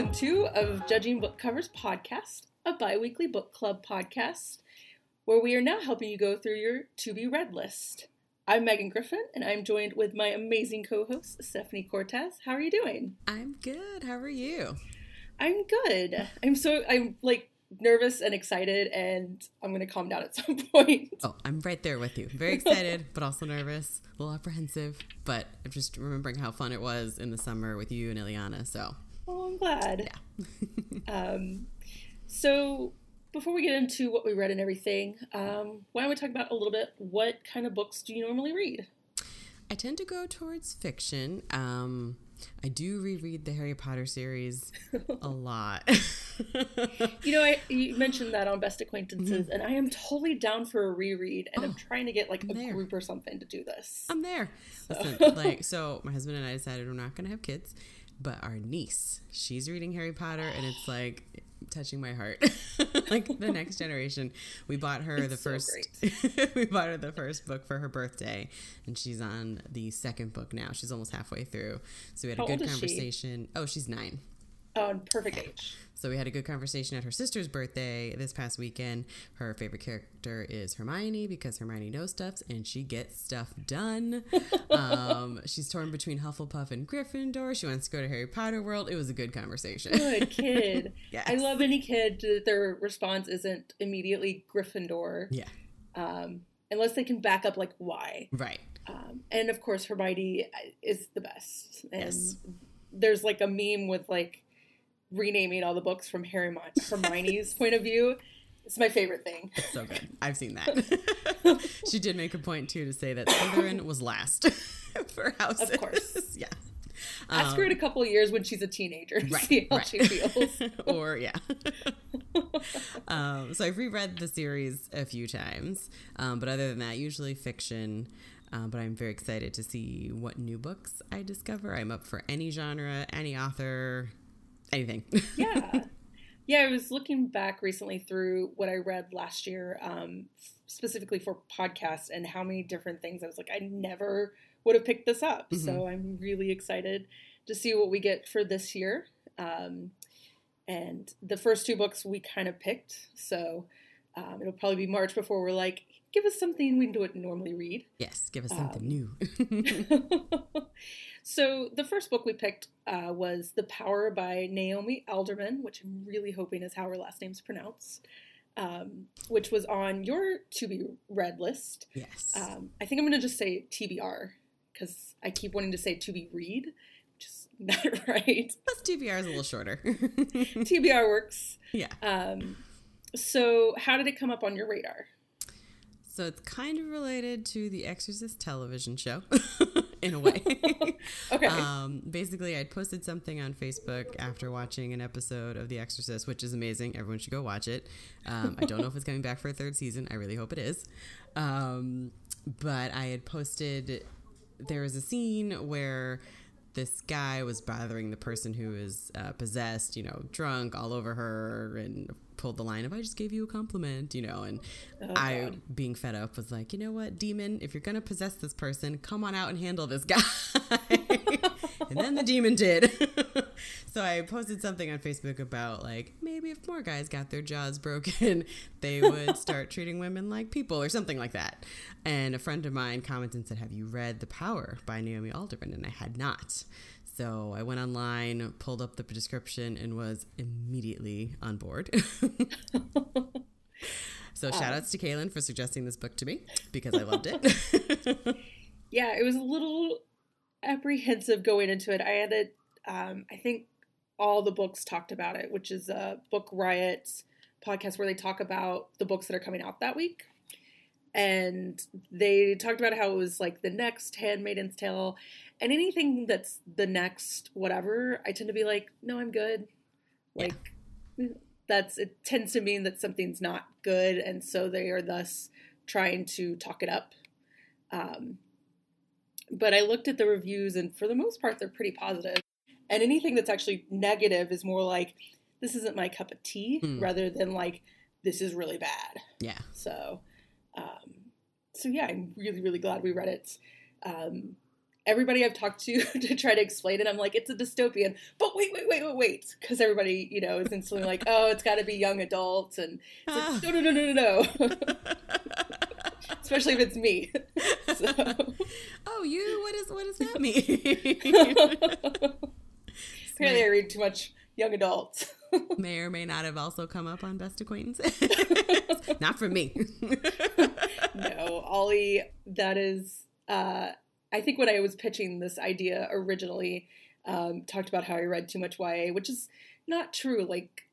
season two of Judging Book Covers podcast, a bi weekly book club podcast, where we are now helping you go through your to be read list. I'm Megan Griffin, and I'm joined with my amazing co host, Stephanie Cortez. How are you doing? I'm good. How are you? I'm good. I'm so, I'm like nervous and excited, and I'm going to calm down at some point. Oh, I'm right there with you. Very excited, but also nervous, a little apprehensive. But I'm just remembering how fun it was in the summer with you and Ileana. So, oh, I'm glad. Yeah. um, so, before we get into what we read and everything, um, why don't we talk about a little bit what kind of books do you normally read? I tend to go towards fiction. Um, I do reread the Harry Potter series a lot. you know, I you mentioned that on Best Acquaintances, mm-hmm. and I am totally down for a reread, and oh, I'm trying to get like I'm a there. group or something to do this. I'm there. So. Listen, like, so my husband and I decided we're not going to have kids, but our niece, she's reading Harry Potter, and it's like touching my heart. like the next generation. We bought her it's the first we bought her the first book for her birthday and she's on the second book now. She's almost halfway through. So we had How a good conversation. Oh, she's 9. Oh, perfect age. So we had a good conversation at her sister's birthday this past weekend. Her favorite character is Hermione because Hermione knows stuff and she gets stuff done. um, she's torn between Hufflepuff and Gryffindor. She wants to go to Harry Potter World. It was a good conversation. Good kid. yes. I love any kid that their response isn't immediately Gryffindor. Yeah. Um, unless they can back up like why. Right. Um, and of course, Hermione is the best. And yes. there's like a meme with like renaming all the books from Harry Hermione's point of view. It's my favorite thing. It's so good. I've seen that. she did make a point too to say that Slytherin was last for houses. Of course. Yeah. Ask um, her in a couple of years when she's a teenager. Right, see how right. she feels. or yeah. um, so I've reread the series a few times, um, but other than that, usually fiction. Um, but I'm very excited to see what new books I discover. I'm up for any genre, any author, anything. yeah. Yeah, I was looking back recently through what I read last year, um, specifically for podcasts, and how many different things I was like, I never would have picked this up. Mm-hmm. So I'm really excited to see what we get for this year. Um, and the first two books we kind of picked, so um, it'll probably be March before we're like, give us something we don't normally read. Yes, give us something new. So the first book we picked uh, was The Power by Naomi Alderman, which I'm really hoping is how her last name's pronounced, um, which was on your to be read list. Yes. Um, I think I'm going to just say TBR because I keep wanting to say to be read, which is not right. Plus TBR is a little shorter. TBR works. Yeah. Um, so how did it come up on your radar? So it's kind of related to the Exorcist television show. in a way. okay. Um, basically, I'd posted something on Facebook after watching an episode of The Exorcist, which is amazing. Everyone should go watch it. Um, I don't know if it's coming back for a third season. I really hope it is. Um, but I had posted, there was a scene where this guy was bothering the person who is uh, possessed, you know, drunk all over her and pulled the line of I just gave you a compliment, you know, and oh, I God. being fed up was like, you know what, demon, if you're gonna possess this person, come on out and handle this guy. and then the demon did. so I posted something on Facebook about like maybe if more guys got their jaws broken, they would start treating women like people or something like that. And a friend of mine commented and said, "Have you read The Power by Naomi Alderman?" And I had not. So I went online, pulled up the description, and was immediately on board. so shout outs to Kaylin for suggesting this book to me because I loved it. yeah, it was a little apprehensive going into it. I had it, um, I think all the books talked about it, which is a Book Riot podcast where they talk about the books that are coming out that week. And they talked about how it was like the next Handmaiden's Tale and anything that's the next whatever, I tend to be like, no, I'm good. Like yeah. that's it tends to mean that something's not good, and so they are thus trying to talk it up. Um, but I looked at the reviews, and for the most part, they're pretty positive. And anything that's actually negative is more like, this isn't my cup of tea, mm. rather than like, this is really bad. Yeah. So, um, so yeah, I'm really, really glad we read it. Um, everybody I've talked to to try to explain it, I'm like, it's a dystopian. But wait, wait, wait, wait, wait, because everybody, you know, is instantly like, oh, it's got to be young adults, and it's like, no, no, no, no, no, no. Especially if it's me. So. Oh, you? What is what does that mean? Apparently, I read too much young adults. may or may not have also come up on Best Acquaintances. not for me. no, Ollie, that is. Uh, I think when I was pitching this idea originally, um, talked about how I read too much YA, which is not true. Like,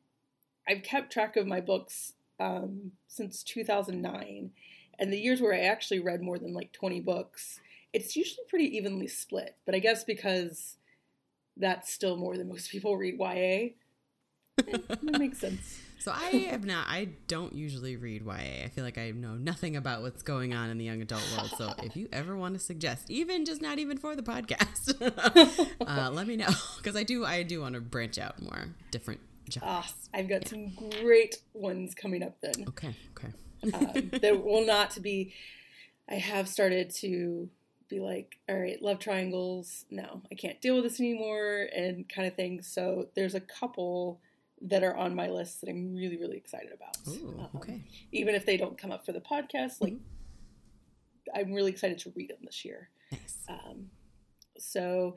I've kept track of my books um, since 2009, and the years where I actually read more than like 20 books, it's usually pretty evenly split. But I guess because that's still more than most people read YA, that makes sense. So I have not. I don't usually read YA. I feel like I know nothing about what's going on in the young adult world. So if you ever want to suggest, even just not even for the podcast, uh, let me know because I do. I do want to branch out more, different genres. Ah, I've got yeah. some great ones coming up then. Okay. Okay. um, there will not to be. I have started to be like, all right, love triangles. No, I can't deal with this anymore, and kind of things. So there's a couple that are on my list that I'm really, really excited about. Ooh, um, okay. Even if they don't come up for the podcast, like mm-hmm. I'm really excited to read them this year. Nice. Um, so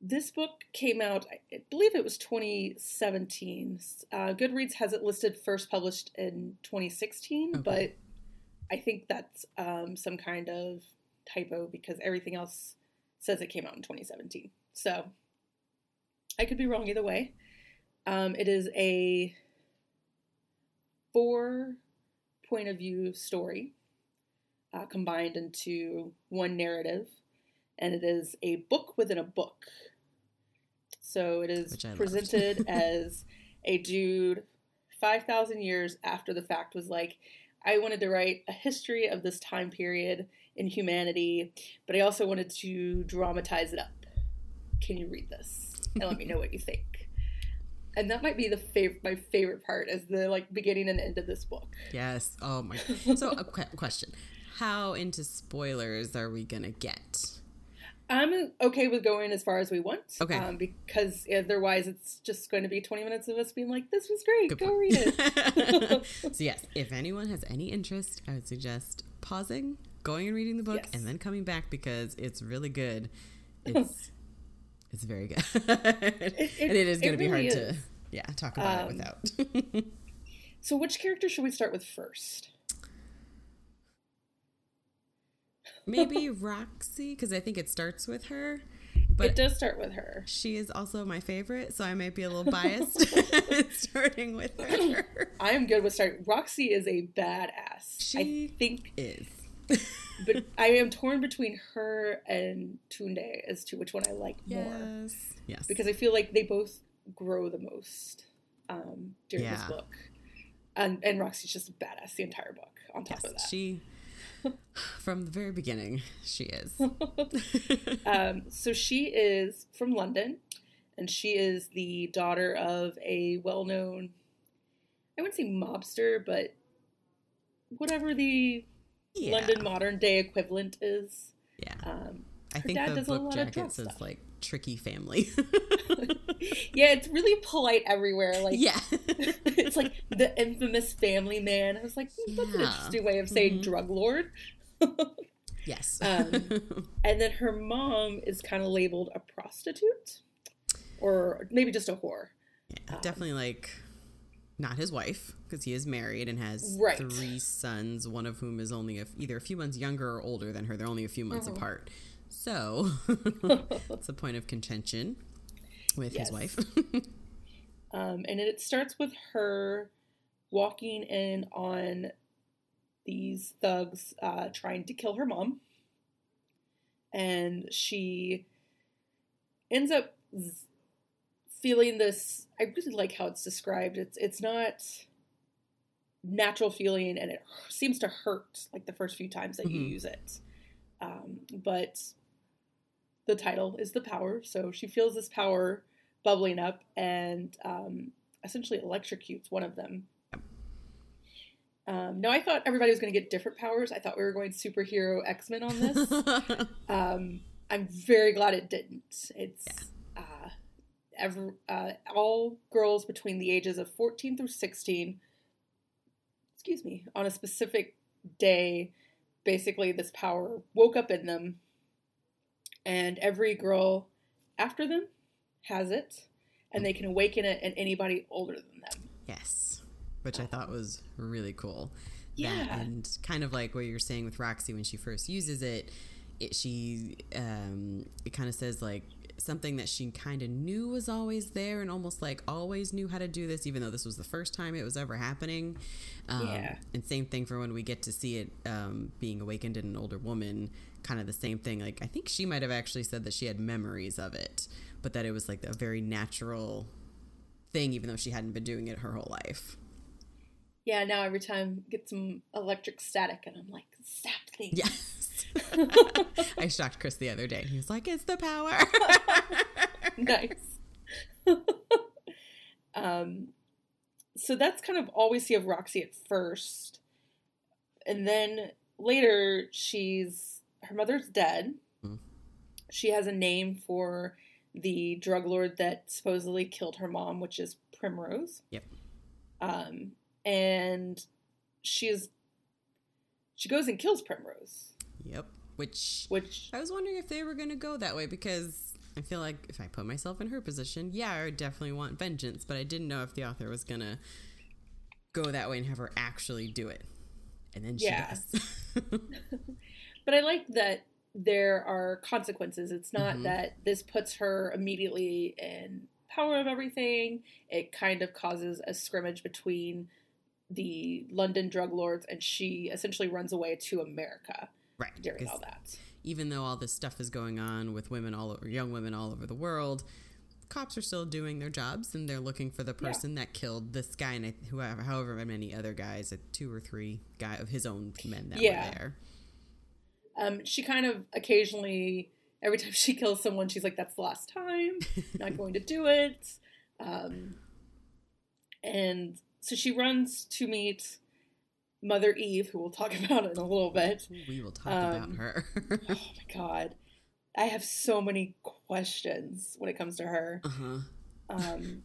this book came out, I believe it was 2017. Uh, Goodreads has it listed first published in 2016, okay. but I think that's um, some kind of typo because everything else says it came out in 2017. So I could be wrong either way. Um, it is a four point of view story uh, combined into one narrative, and it is a book within a book. So it is presented as a dude 5,000 years after the fact was like, I wanted to write a history of this time period in humanity, but I also wanted to dramatize it up. Can you read this and let me know what you think? And that might be the favorite my favorite part is the like beginning and end of this book. Yes. Oh my so a question. How into spoilers are we gonna get? I'm okay with going as far as we want okay. um, because otherwise it's just going to be 20 minutes of us being like this was great. Good go point. read it. So yes if anyone has any interest i would suggest pausing going and reading the book yes. and then coming back because it's really good. It's it's very good. it, it, and it is going to be really hard is. to yeah, talk about um, it without. so which character should we start with first? Maybe Roxy because I think it starts with her. But it does start with her. She is also my favorite, so I might be a little biased starting with her. I am good with starting. Roxy is a badass. She I think is but I am torn between her and Tunde as to which one I like yes. more. Yes. Because I feel like they both grow the most um, during yeah. this book. And and Roxy's just a badass the entire book on top yes, of that. She from the very beginning, she is. um, so she is from London, and she is the daughter of a well-known, I wouldn't say mobster, but whatever the yeah. London modern day equivalent is. Yeah. Um, I think the book jacket says stuff. like tricky family. yeah, it's really polite everywhere. Like yeah, it's like the infamous family man. I was like, hmm, that's yeah. an interesting way of saying mm-hmm. drug lord. yes. um, and then her mom is kind of labeled a prostitute, or maybe just a whore. Yeah, um, definitely like not his wife because he is married and has right. three sons, one of whom is only a, either a few months younger or older than her. They're only a few months uh-huh. apart. So it's a point of contention with yes. his wife. um, and it starts with her walking in on these thugs uh, trying to kill her mom. And she ends up feeling this I really like how it's described. It's it's not natural feeling and it seems to hurt like the first few times that mm-hmm. you use it. Um, but the title is the power, so she feels this power bubbling up and um, essentially electrocutes one of them. Um, no, I thought everybody was going to get different powers. I thought we were going superhero X Men on this. um, I'm very glad it didn't. It's yeah. Every, uh, all girls between the ages of 14 through 16. Excuse me, on a specific day, basically this power woke up in them, and every girl after them has it, and they can awaken it in anybody older than them. Yes, which I thought was really cool. Yeah, that, and kind of like what you're saying with Roxy when she first uses it. It, she um, it kind of says like something that she kind of knew was always there and almost like always knew how to do this, even though this was the first time it was ever happening. Um, yeah. And same thing for when we get to see it um, being awakened in an older woman, kind of the same thing. Like, I think she might have actually said that she had memories of it, but that it was like a very natural thing, even though she hadn't been doing it her whole life. Yeah, now every time I get some electric static and I'm like, zap things. Yes. I shocked Chris the other day. He was like, it's the power. nice. um, so that's kind of all we see of Roxy at first. And then later, she's her mother's dead. Mm. She has a name for the drug lord that supposedly killed her mom, which is Primrose. Yep. Um, and she's she goes and kills Primrose. Yep. Which which I was wondering if they were going to go that way because I feel like if I put myself in her position, yeah, I would definitely want vengeance, but I didn't know if the author was going to go that way and have her actually do it. And then she yeah. does. but I like that there are consequences. It's not mm-hmm. that this puts her immediately in power of everything. It kind of causes a scrimmage between the London drug lords, and she essentially runs away to America. Right. During all that. Even though all this stuff is going on with women all over, young women all over the world, cops are still doing their jobs and they're looking for the person yeah. that killed this guy and whoever, however many other guys, two or three guy of his own men that yeah. were there. Um, she kind of occasionally, every time she kills someone, she's like, "That's the last time. Not going to do it." Um, and so she runs to meet Mother Eve, who we'll talk about in a little bit. We will talk um, about her. oh my god, I have so many questions when it comes to her. Uh-huh. Um,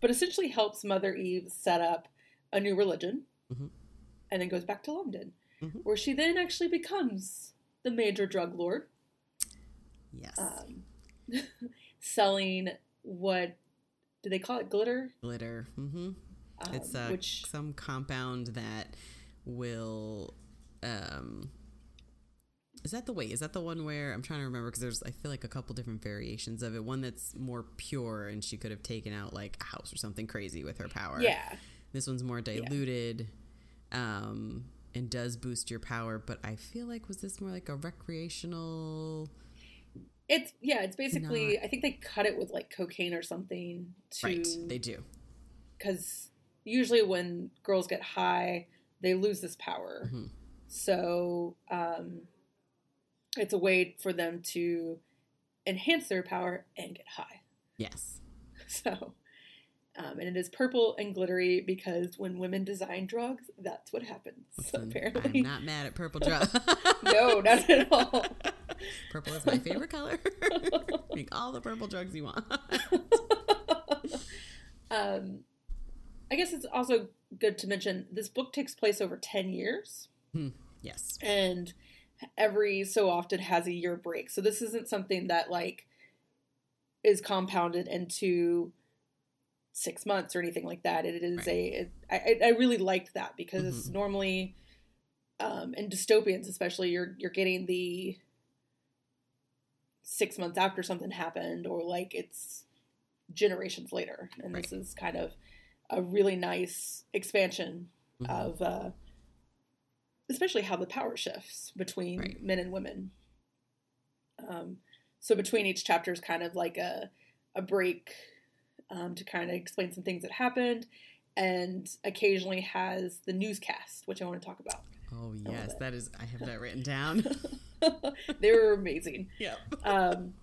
but essentially helps Mother Eve set up a new religion, mm-hmm. and then goes back to London, mm-hmm. where she then actually becomes the major drug lord. Yes. Um, selling what do they call it? Glitter. Glitter. Mm-hmm. Um, it's uh, which some compound that will. Um, is that the way? Is that the one where I'm trying to remember because there's I feel like a couple different variations of it. One that's more pure and she could have taken out like a house or something crazy with her power. Yeah. This one's more diluted. Yeah. Um, and does boost your power, but I feel like was this more like a recreational it's yeah, it's basically not... I think they cut it with like cocaine or something to Right, they do. Cuz usually when girls get high, they lose this power. Mm-hmm. So, um it's a way for them to enhance their power and get high. Yes. So, um, and it is purple and glittery because when women design drugs, that's what happens. Apparently, I'm not mad at purple drugs. no, not at all. Purple is my favorite color. Make all the purple drugs you want. um, I guess it's also good to mention this book takes place over ten years. Hmm. Yes, and every so often has a year break. So this isn't something that like is compounded into six months or anything like that. It is right. a. It, I, I really liked that because mm-hmm. normally, um, in dystopians especially, you're you're getting the six months after something happened or like it's generations later, and right. this is kind of a really nice expansion mm-hmm. of, uh, especially how the power shifts between right. men and women. Um, so between each chapter is kind of like a a break um, to kind of explain some things that happened, and occasionally has the newscast, which I want to talk about. Oh yes, that is. I have that written down. they were amazing. Yeah. Um,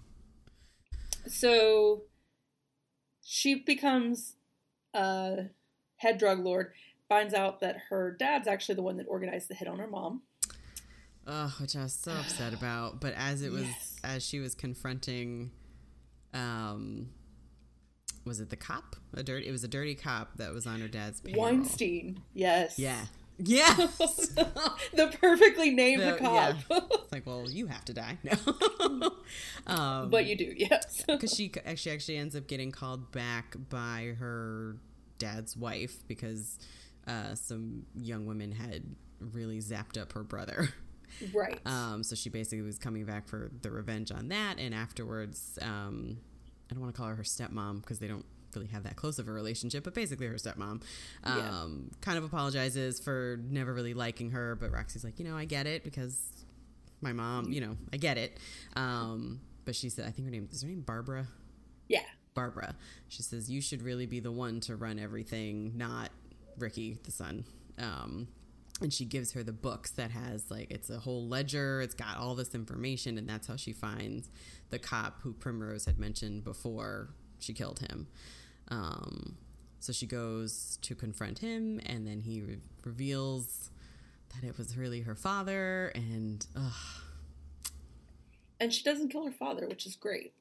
so she becomes a head drug lord. Finds out that her dad's actually the one that organized the hit on her mom. Oh, which I was so upset about. But as it was, Yes. as she was confronting, um, was it the cop? A dirty. It was a dirty cop that was on her dad's payroll. Weinstein. Yes. Yeah. Yes. the perfectly named The- cop. it's like, well, you have to die. No. um, but you do, yes. because she she actually ends up getting called back by her dad's wife because uh, some young women had really zapped up her brother. right. Um, so she basically was coming back for the revenge on that, and afterwards, um, I don't want to call her her stepmom because they don't really have that close of a relationship, but basically her stepmom um, Yeah. kind of apologizes for never really liking her, but Roxy's like, you know, I get it because my mom, you know, I get it. Um, but she said, I think her name is her name Barbara. yeah. Barbara. She says you should really be the one to run everything, not Ricky, the son. Um, and she gives her the books that has like it's a whole ledger. It's got all this information, and that's how she finds the cop who Primrose had mentioned before she killed him. Um, so she goes to confront him, and then he re- reveals that it was really her father. And ugh, And she doesn't kill her father, which is great.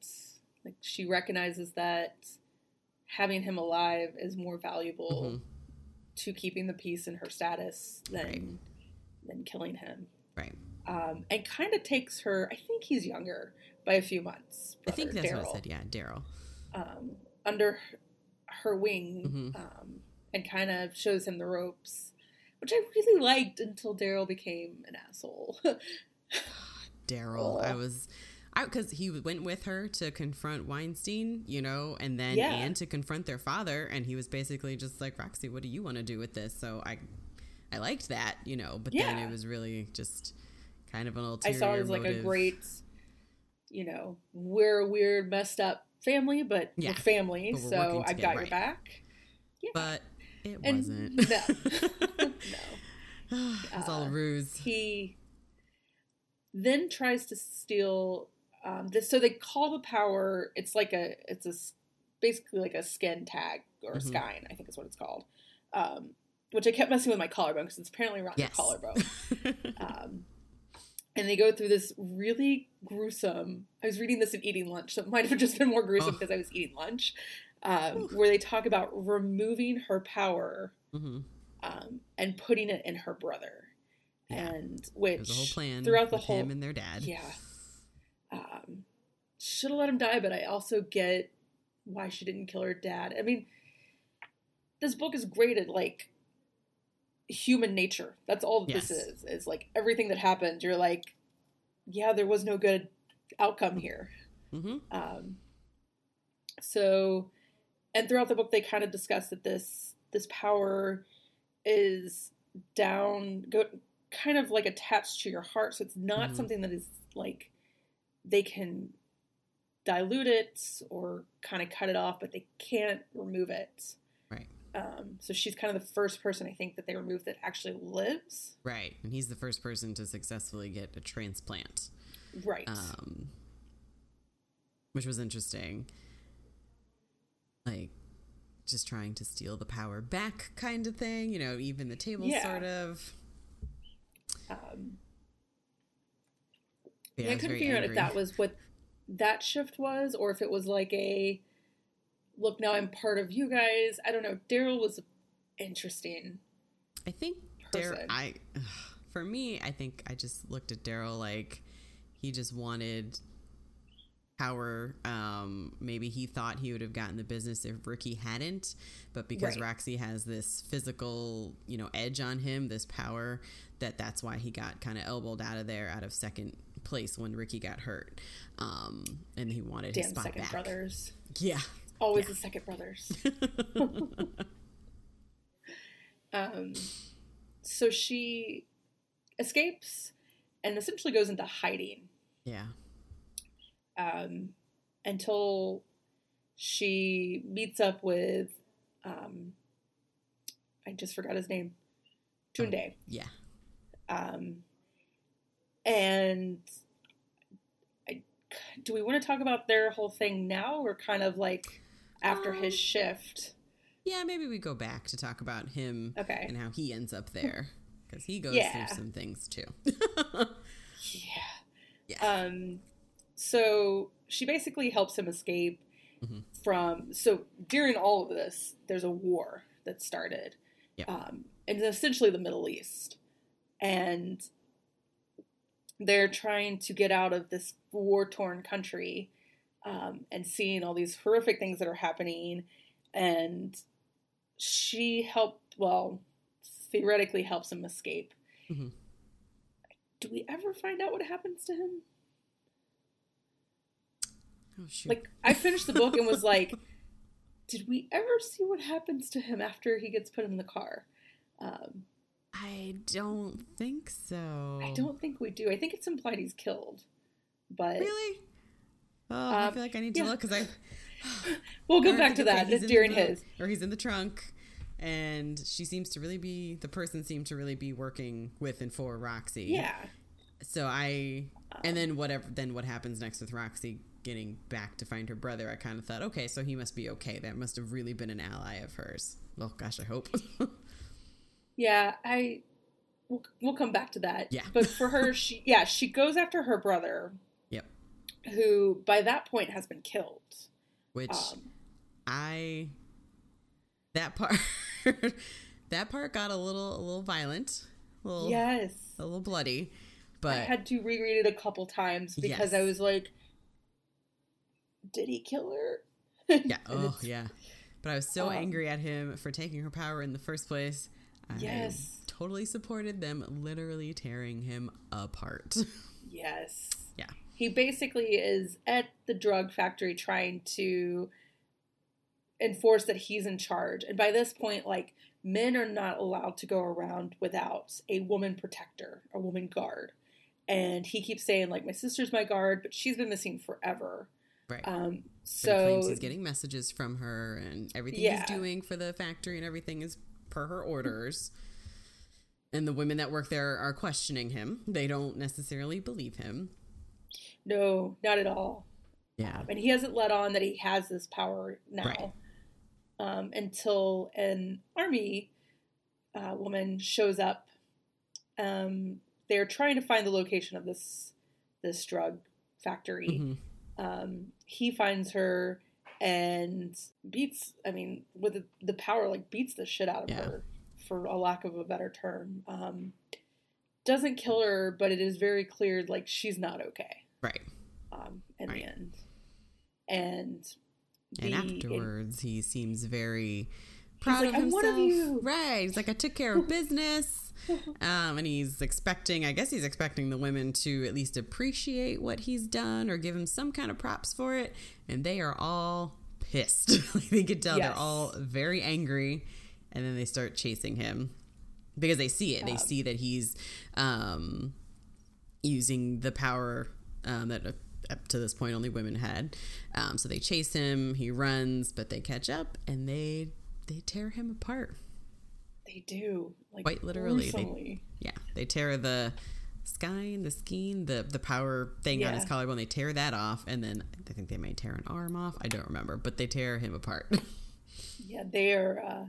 Like she recognizes that having him alive is more valuable Mhm. to keeping the peace in her status than Right. than killing him. right. Um, and kind of takes her. I think he's younger by a few months. I think brother, that's what I said. Yeah, Darrell. Um, under her wing, Mhm. um, and kind of shows him the ropes, which I really liked until Darrell became an asshole. Darrell. I was, I because he went with her to confront Weinstein, you know, and then Yeah. and to confront their father, and he was basically just like Roxy, what do you want to do with this? So I, I liked that, you know, but then it was really just kind of an ulterior. I saw it as like a great, you know, we're a weird, messed up family, but Yeah, we're family, but we're so I've got right. your back. Yeah. but it And wasn't. no, no. it was all a Uh, ruse. He then tries to steal um, this. So they call the power. It's like a. It's a basically like a skin tag or a Mhm. skyne, I think is what it's called. Um, which I kept messing with my collarbone because it's apparently around Yes. the collarbone. um, and they go through this really gruesome. I was reading this and eating lunch, so it might have just been more gruesome Oh. because I was eating lunch. Um, where they talk about removing her power hmm um, and putting it in her brother, Yeah. and which a whole plan throughout the whole him and their dad. yeah. Um, should have let him die, but I also get why she didn't kill her dad. I mean, this book is great at like human nature. That's all that this is. Is like everything that happened. You're like, yeah, there was no good outcome here. hmm Um, so, and throughout the book, they kind of discuss that this this power is down, go, kind of like attached to your heart. So it's not Mhm. something that is like they can dilute it or kind of cut it off, but they can't remove it. Right. Um, so she's kind of the first person I think that they remove that actually lives. Right. And he's the first person to successfully get a transplant. Right. um, which was interesting. Like, just trying to steal the power back, kind of thing. You know, even the table, Yeah. sort of. um, Yeah, I couldn't figure out if that was what that shift was, or if it was like a look. Now I'm part of you guys. I don't know. Darrell was interesting. I think Darrell. I, for me, I think I just looked at Darrell like he just wanted power. Um, maybe he thought he would have gotten the business if Ricky hadn't, but because Right. Roxy has this physical, you know, edge on him, this power, that that's why he got kind of elbowed out of there, out of second place when Ricky got hurt, um, and he wanted his Damn spot second back. brothers. Yeah. Always Yeah. the second brothers. um, so she escapes and essentially goes into hiding yeah. um, until she meets up with. Um, I just forgot his name. Tunde. Yeah. Um, and I, do we want to talk about their whole thing now, or kind of like after his Um, shift? Yeah, maybe we go back to talk about him Okay. and how he ends up there because he goes Yeah. through some things too. Yeah. yeah. Um, so she basically helps him escape mm-hmm. from. So during all of this, there's a war that started. Yeah. Um, and essentially the Middle East. And they're trying to get out of this war torn country um, and seeing all these horrific things that are happening. And she helped, well, theoretically helps him escape. Mm-hmm. Do we ever find out what happens to him? Oh. Like, I finished the book and was like, did we ever see what happens to him after he gets put in the car? Um, I don't think so. I don't think we do. I think it's implied he's killed. But really, oh, um, I feel like I need to yeah. look because I. we'll go back to that during his, or he's in the trunk, and she seems to really be the person seemed to really be working with and for Roxy. Yeah. So I, um, and then whatever, then what happens next with Roxy getting back to find her brother? I kind of thought, okay, so he must be okay. That must have really been an ally of hers. Well, gosh, I hope. Yeah, I we'll, we'll come back to that. Yeah. But for her, she yeah, she goes after her brother. Who by that point has been killed. Which um, I that part that part got a little a little violent. A little, yes. A little bloody. But I had to reread it a couple times because yes. I was like did he kill her? yeah. Oh, yeah. But I was so um, angry at him for taking her power in the first place Yes. Totally supported them literally tearing him apart. Yes. He basically is at the drug factory trying to enforce that he's in charge. And by this point, like, men are not allowed to go around without a woman protector, a woman guard. And he keeps saying, like, my sister's my guard, but she's been missing forever. Right. Um, so he he's getting messages from her, and everything yeah. he's doing for the factory and everything is per her orders. And the women that work there are questioning him. They don't necessarily believe him. No, not at all. Yeah. Um, and he hasn't let on that he has this power now right. um, until an army uh, woman shows up. Um, they're trying to find the location of this this drug factory. Mm-hmm. Um, he finds her and beats i mean with the, the power like beats the shit out of yeah. her for a lack of a better term um doesn't kill her but it is very clear like she's not okay right um in right. the end and the, and afterwards it, he seems very proud like, of himself of right he's like i took care of business um, and he's expecting, I guess he's expecting the women to at least appreciate what he's done or give him some kind of props for it. And they are all pissed. they could tell yes. they're all very angry. And then they start chasing him because they see it. Yeah. They see that he's um, using the power um, that up to this point only women had. Um, so they chase him. He runs, but they catch up and they they tear him apart. They do. Like quite literally. They, yeah, they tear the sky the skein, the the power thing yeah. on his collarbone. They tear that off, and then I think they may tear an arm off. I don't remember, but they tear him apart. yeah, they are. Uh,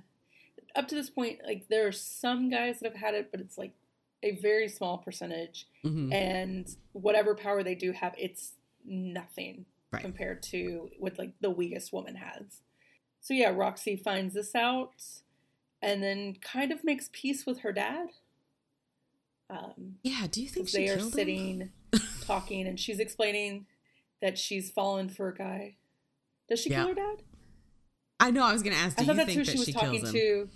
up to this point, like there are some guys that have had it, but it's like a very small percentage, mm-hmm. and whatever power they do have, it's nothing right. compared to what like the weakest woman has. So yeah, Roxy finds this out and then kind of makes peace with her dad. Um, yeah, do you think they are sitting talking, and she's explaining that she's fallen for a guy? Does she yeah. kill her dad? I know. I was going to ask. Do I thought you that's think who she was talking to.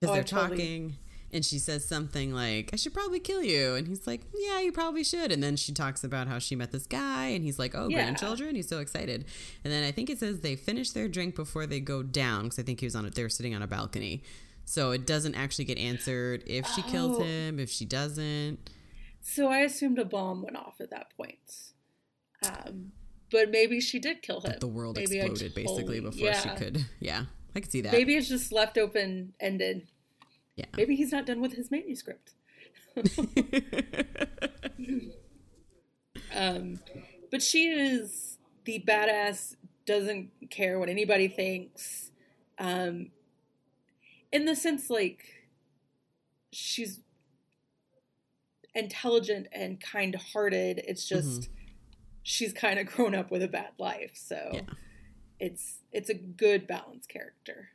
Because oh, they're totally... talking, and she says something like, I should probably kill you. And he's like, Yeah, you probably should. And then she talks about how she met this guy, and he's like, Oh, yeah. grandchildren? He's so excited. And then I think it says they finish their drink before they go down, because I think he was on it, they were sitting on a balcony. So it doesn't actually get answered if she oh. kills him, if she doesn't. So I assumed a bomb went off at that point. Um, but maybe she did kill him. But the world maybe exploded totally, basically before yeah. she could. Yeah, I could see that. Maybe it's just left open ended yeah. Maybe he's not done with his manuscript. um, but she is the badass, doesn't care what anybody thinks. Um, in the sense, like, she's intelligent and kind-hearted. It's just mm-hmm. she's kind of grown up with a bad life, so yeah. it's it's a good balanced character.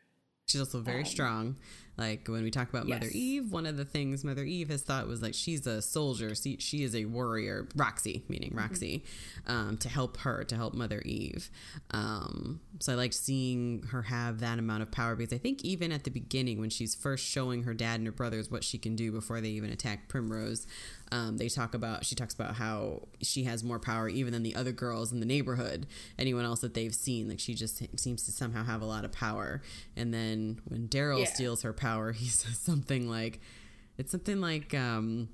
She's also very um, strong. Like when we talk about yes. Mother Eve, one of the things Mother Eve has thought was like she's a soldier. She, she is a warrior. Roxy, meaning mm-hmm. Roxy, um, to help her, to help Mother Eve. Um, so I like seeing her have that amount of power because I think even at the beginning when she's first showing her dad and her brothers what she can do before they even attack Primrose, um, they talk about she talks about how she has more power even than the other girls in the neighborhood anyone else that they've seen like she just seems to somehow have a lot of power and then when darrell yeah. steals her power he says something like it's something like um,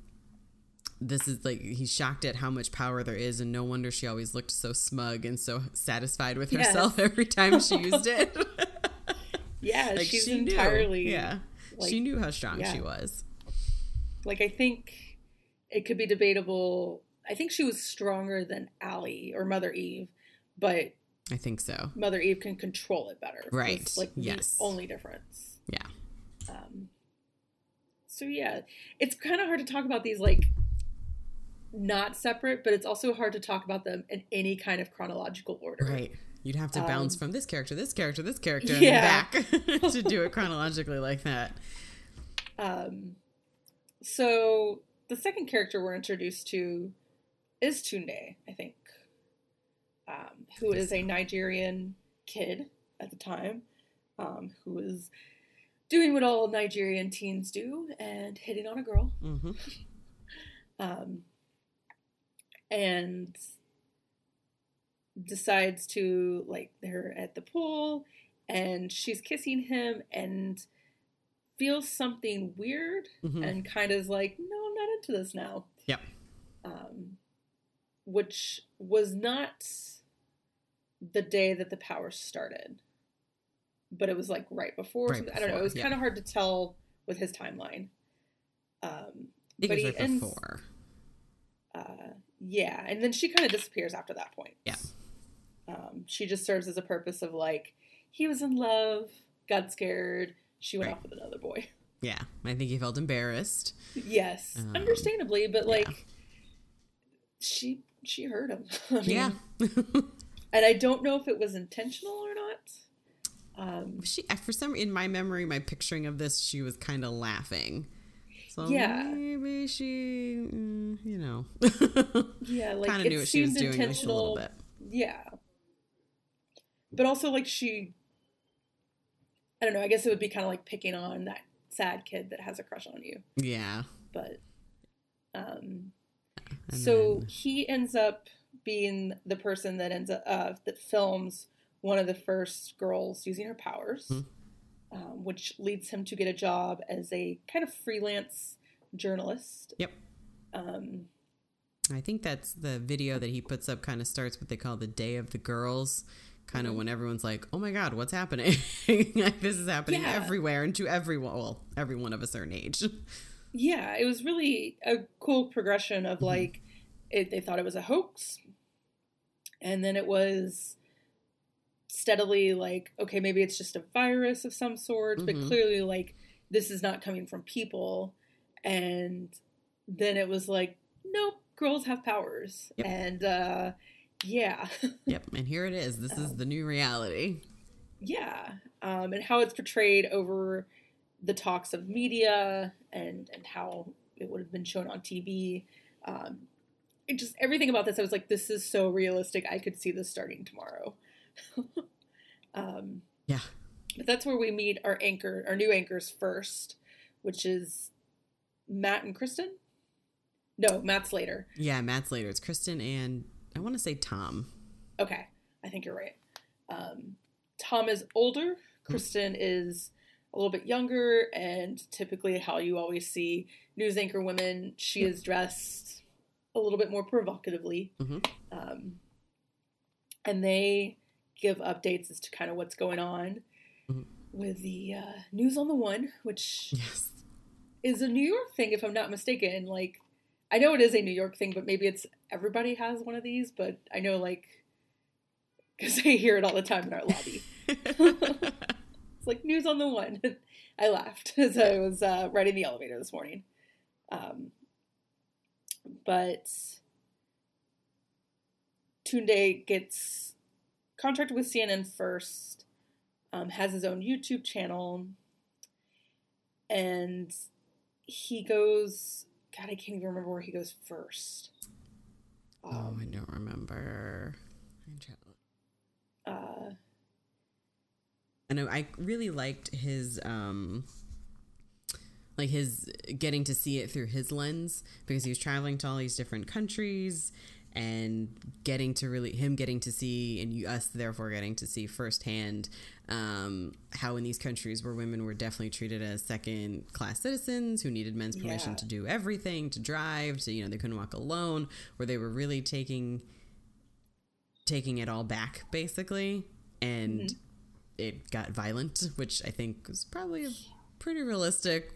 this is like he's shocked at how much power there is and no wonder she always looked so smug and so satisfied with herself yes. every time she used it yeah like she's she entirely knew. yeah like, she knew how strong yeah. she was like i think it could be debatable. I think she was stronger than Allie or Mother Eve, but I think so. Mother Eve can control it better. Right. It's like yes. the only difference. Yeah. Um, so yeah, it's kind of hard to talk about these like not separate, but it's also hard to talk about them in any kind of chronological order. Right. You'd have to bounce um, from this character, this character, this character, and yeah. back to do it chronologically like that. Um, so the second character we're introduced to is Tunde, I think, um, who is a Nigerian kid at the time, um, who is doing what all Nigerian teens do and hitting on a girl. Mm-hmm. um, and decides to, like, they're at the pool and she's kissing him and feels something weird mm-hmm. and kind of is like, no, I'm not into this now. Yep. Um, which was not the day that the power started, but it was like right before. Right before I don't know. It was yeah. kind of hard to tell with his timeline. Um, but he right ends, before. Uh, yeah, and then she kind of disappears after that point. Yeah. Um, she just serves as a purpose of like he was in love, got scared, she went right. off with another boy. Yeah, I think he felt embarrassed. Yes, um, understandably, but like yeah. she she hurt him. I mean, yeah, and I don't know if it was intentional or not. Um, she for some in my memory, my picturing of this, she was kind of laughing. So yeah, maybe she, mm, you know, yeah, like kind of knew what she was doing a little bit. Yeah, but also like she I don't know. I guess it would be kind of like picking on that sad kid that has a crush on you. Yeah. But um and so then... he ends up being the person that ends up uh, that films one of the first girls using her powers, hmm um, which leads him to get a job as a kind of freelance journalist. Yep. Um, I think that's the video that he puts up. Kind of starts what they call the Day of the Girls, kind of when everyone's like, "Oh my God, what's happening? like, this is happening yeah. everywhere and to everyone. Well, everyone of a certain age." Yeah, it was really a cool progression of mm-hmm. like, it, they thought it was a hoax, and then it was steadily like, okay, maybe it's just a virus of some sort, mm-hmm. but clearly like this is not coming from people, and then it was like, nope, girls have powers, yep. and uh, yeah. yep. And here it is. This um, is the new reality. Yeah. Um, and how it's portrayed over the talks of media and, and how it would have been shown on TV. Um, it just everything about this, I was like, this is so realistic. I could see this starting tomorrow. um, yeah. But that's where we meet our anchor, our new anchors first, which is Matt and Kristen. No, Matt's later. Yeah, Matt's later. It's Kristen and I want to say Tom. Okay, I think you're right. Um, Tom is older. Kristen is a little bit younger, and typically, how you always see news anchor women, she is dressed a little bit more provocatively. Mm-hmm. Um, and they give updates as to kind of what's going on mm-hmm. with the uh, news on the one, which yes. is a New York thing, if I'm not mistaken. Like I know it is a New York thing, but maybe it's everybody has one of these. But I know like because I hear it all the time in our lobby. it's like news on the one. I laughed as I was uh, riding the elevator this morning. Um, but Tunde gets contracted with CNN first, um, has his own YouTube channel, and he goes. God, I can't even remember where he goes first. Um, oh, I don't remember. Uh, I know I really liked his um like his getting to see it through his lens because he was traveling to all these different countries and getting to really him getting to see and you, us therefore getting to see firsthand um, how in these countries where women were definitely treated as second class citizens who needed men's permission yeah. to do everything to drive to you know they couldn't walk alone where they were really taking taking it all back basically and mm-hmm. it got violent which i think was probably a pretty realistic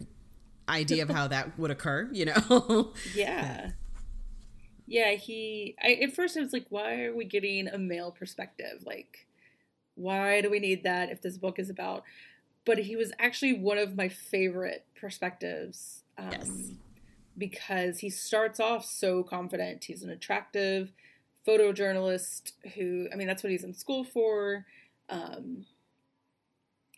idea of how that would occur you know yeah yeah he I, at first i was like why are we getting a male perspective like why do we need that if this book is about but he was actually one of my favorite perspectives um, yes. because he starts off so confident he's an attractive photojournalist who, I mean, that's what he's in school for. Um,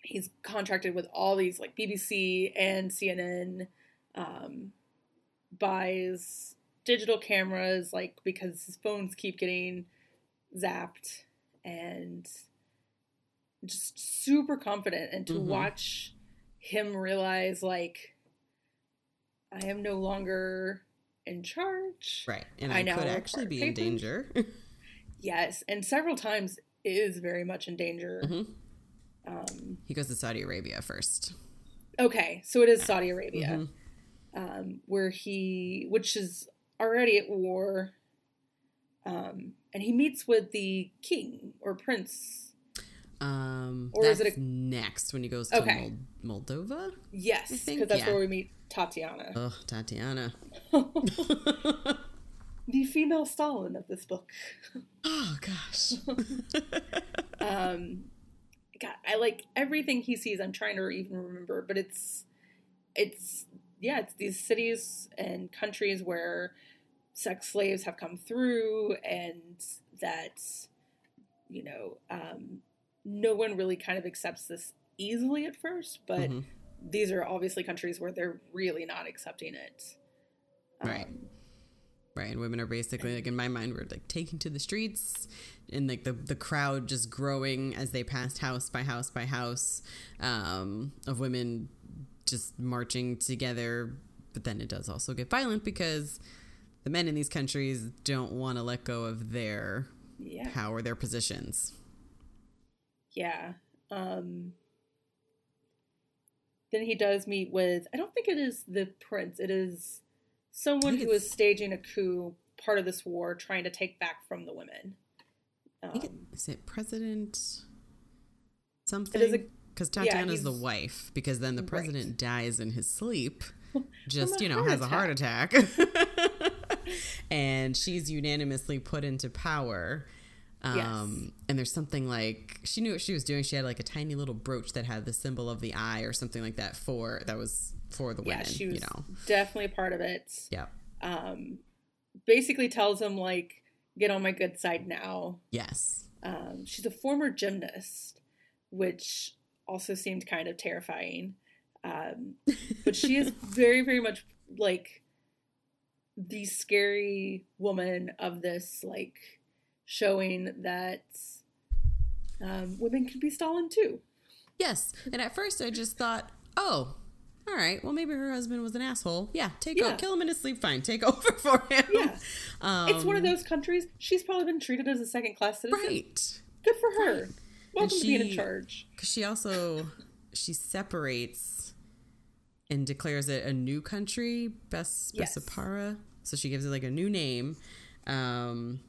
he's contracted with all these like BBC and CNN, um, buys digital cameras like because his phones keep getting zapped and just super confident and to mm-hmm. watch him realize like I am no longer in charge. Right. And I, I could actually be papers. in danger. yes. And several times is very much in danger. Mm-hmm. Um, he goes to Saudi Arabia first. Okay. So it is Saudi Arabia, mm-hmm. um, where he, which is already at war. Um, and he meets with the king or prince. Um, or is it a... next when he goes to okay. Moldova? Yes, because that's yeah. where we meet Tatiana. Oh, Tatiana. the female Stalin of this book. Oh gosh. um, God, I like everything he sees. I'm trying to even remember, but it's, it's yeah, it's these cities and countries where sex slaves have come through, and that you know, um, no one really kind of accepts this easily at first, but. Mm-hmm these are obviously countries where they're really not accepting it. Right. Um, right. And women are basically like in my mind we're like taken to the streets and like the the crowd just growing as they passed house by house by house um, of women just marching together. But then it does also get violent because the men in these countries don't want to let go of their yeah. power, their positions. Yeah. Um, then he does meet with I don't think it is the prince. It is someone who is staging a coup, part of this war, trying to take back from the women. Um, it, is it President something? Because Tatiana's yeah, the wife. Because then the president right. dies in his sleep. Just you know has a heart attack, and she's unanimously put into power um, yes. And there's something like she knew what she was doing. She had like a tiny little brooch that had the symbol of the eye or something like that for that was for the women. Yeah, she was you know, definitely a part of it. Yeah. Um, basically tells him like, get on my good side now. Yes. Um, she's a former gymnast, which also seemed kind of terrifying. Um, but she is very, very much like the scary woman of this like showing that um, women can be Stalin too. Yes, and at first I just thought, oh, all right, well maybe her husband was an asshole. Yeah, take yeah. over, kill him in his sleep. Fine, take over for him. Yeah, um, it's one of those countries. She's probably been treated as a second class citizen. Right. Good for her. Right. Welcome she, to being in charge. Because she also she separates and declares it a new country, Bes yes. Bessapara. So she gives it like a new name. Um,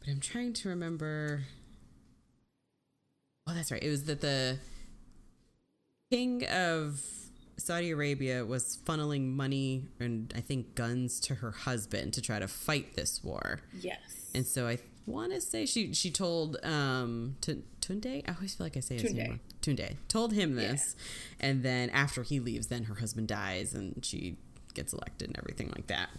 but I'm trying to remember. Oh, that's right. It was that the king of Saudi Arabia was funneling money and I think guns to her husband to try to fight this war. Yes. And so I want to say she she told um to Tunde. I always feel like I say his Tunde. name. Tunde told him this, yeah. and then after he leaves, then her husband dies and she gets elected and everything like that.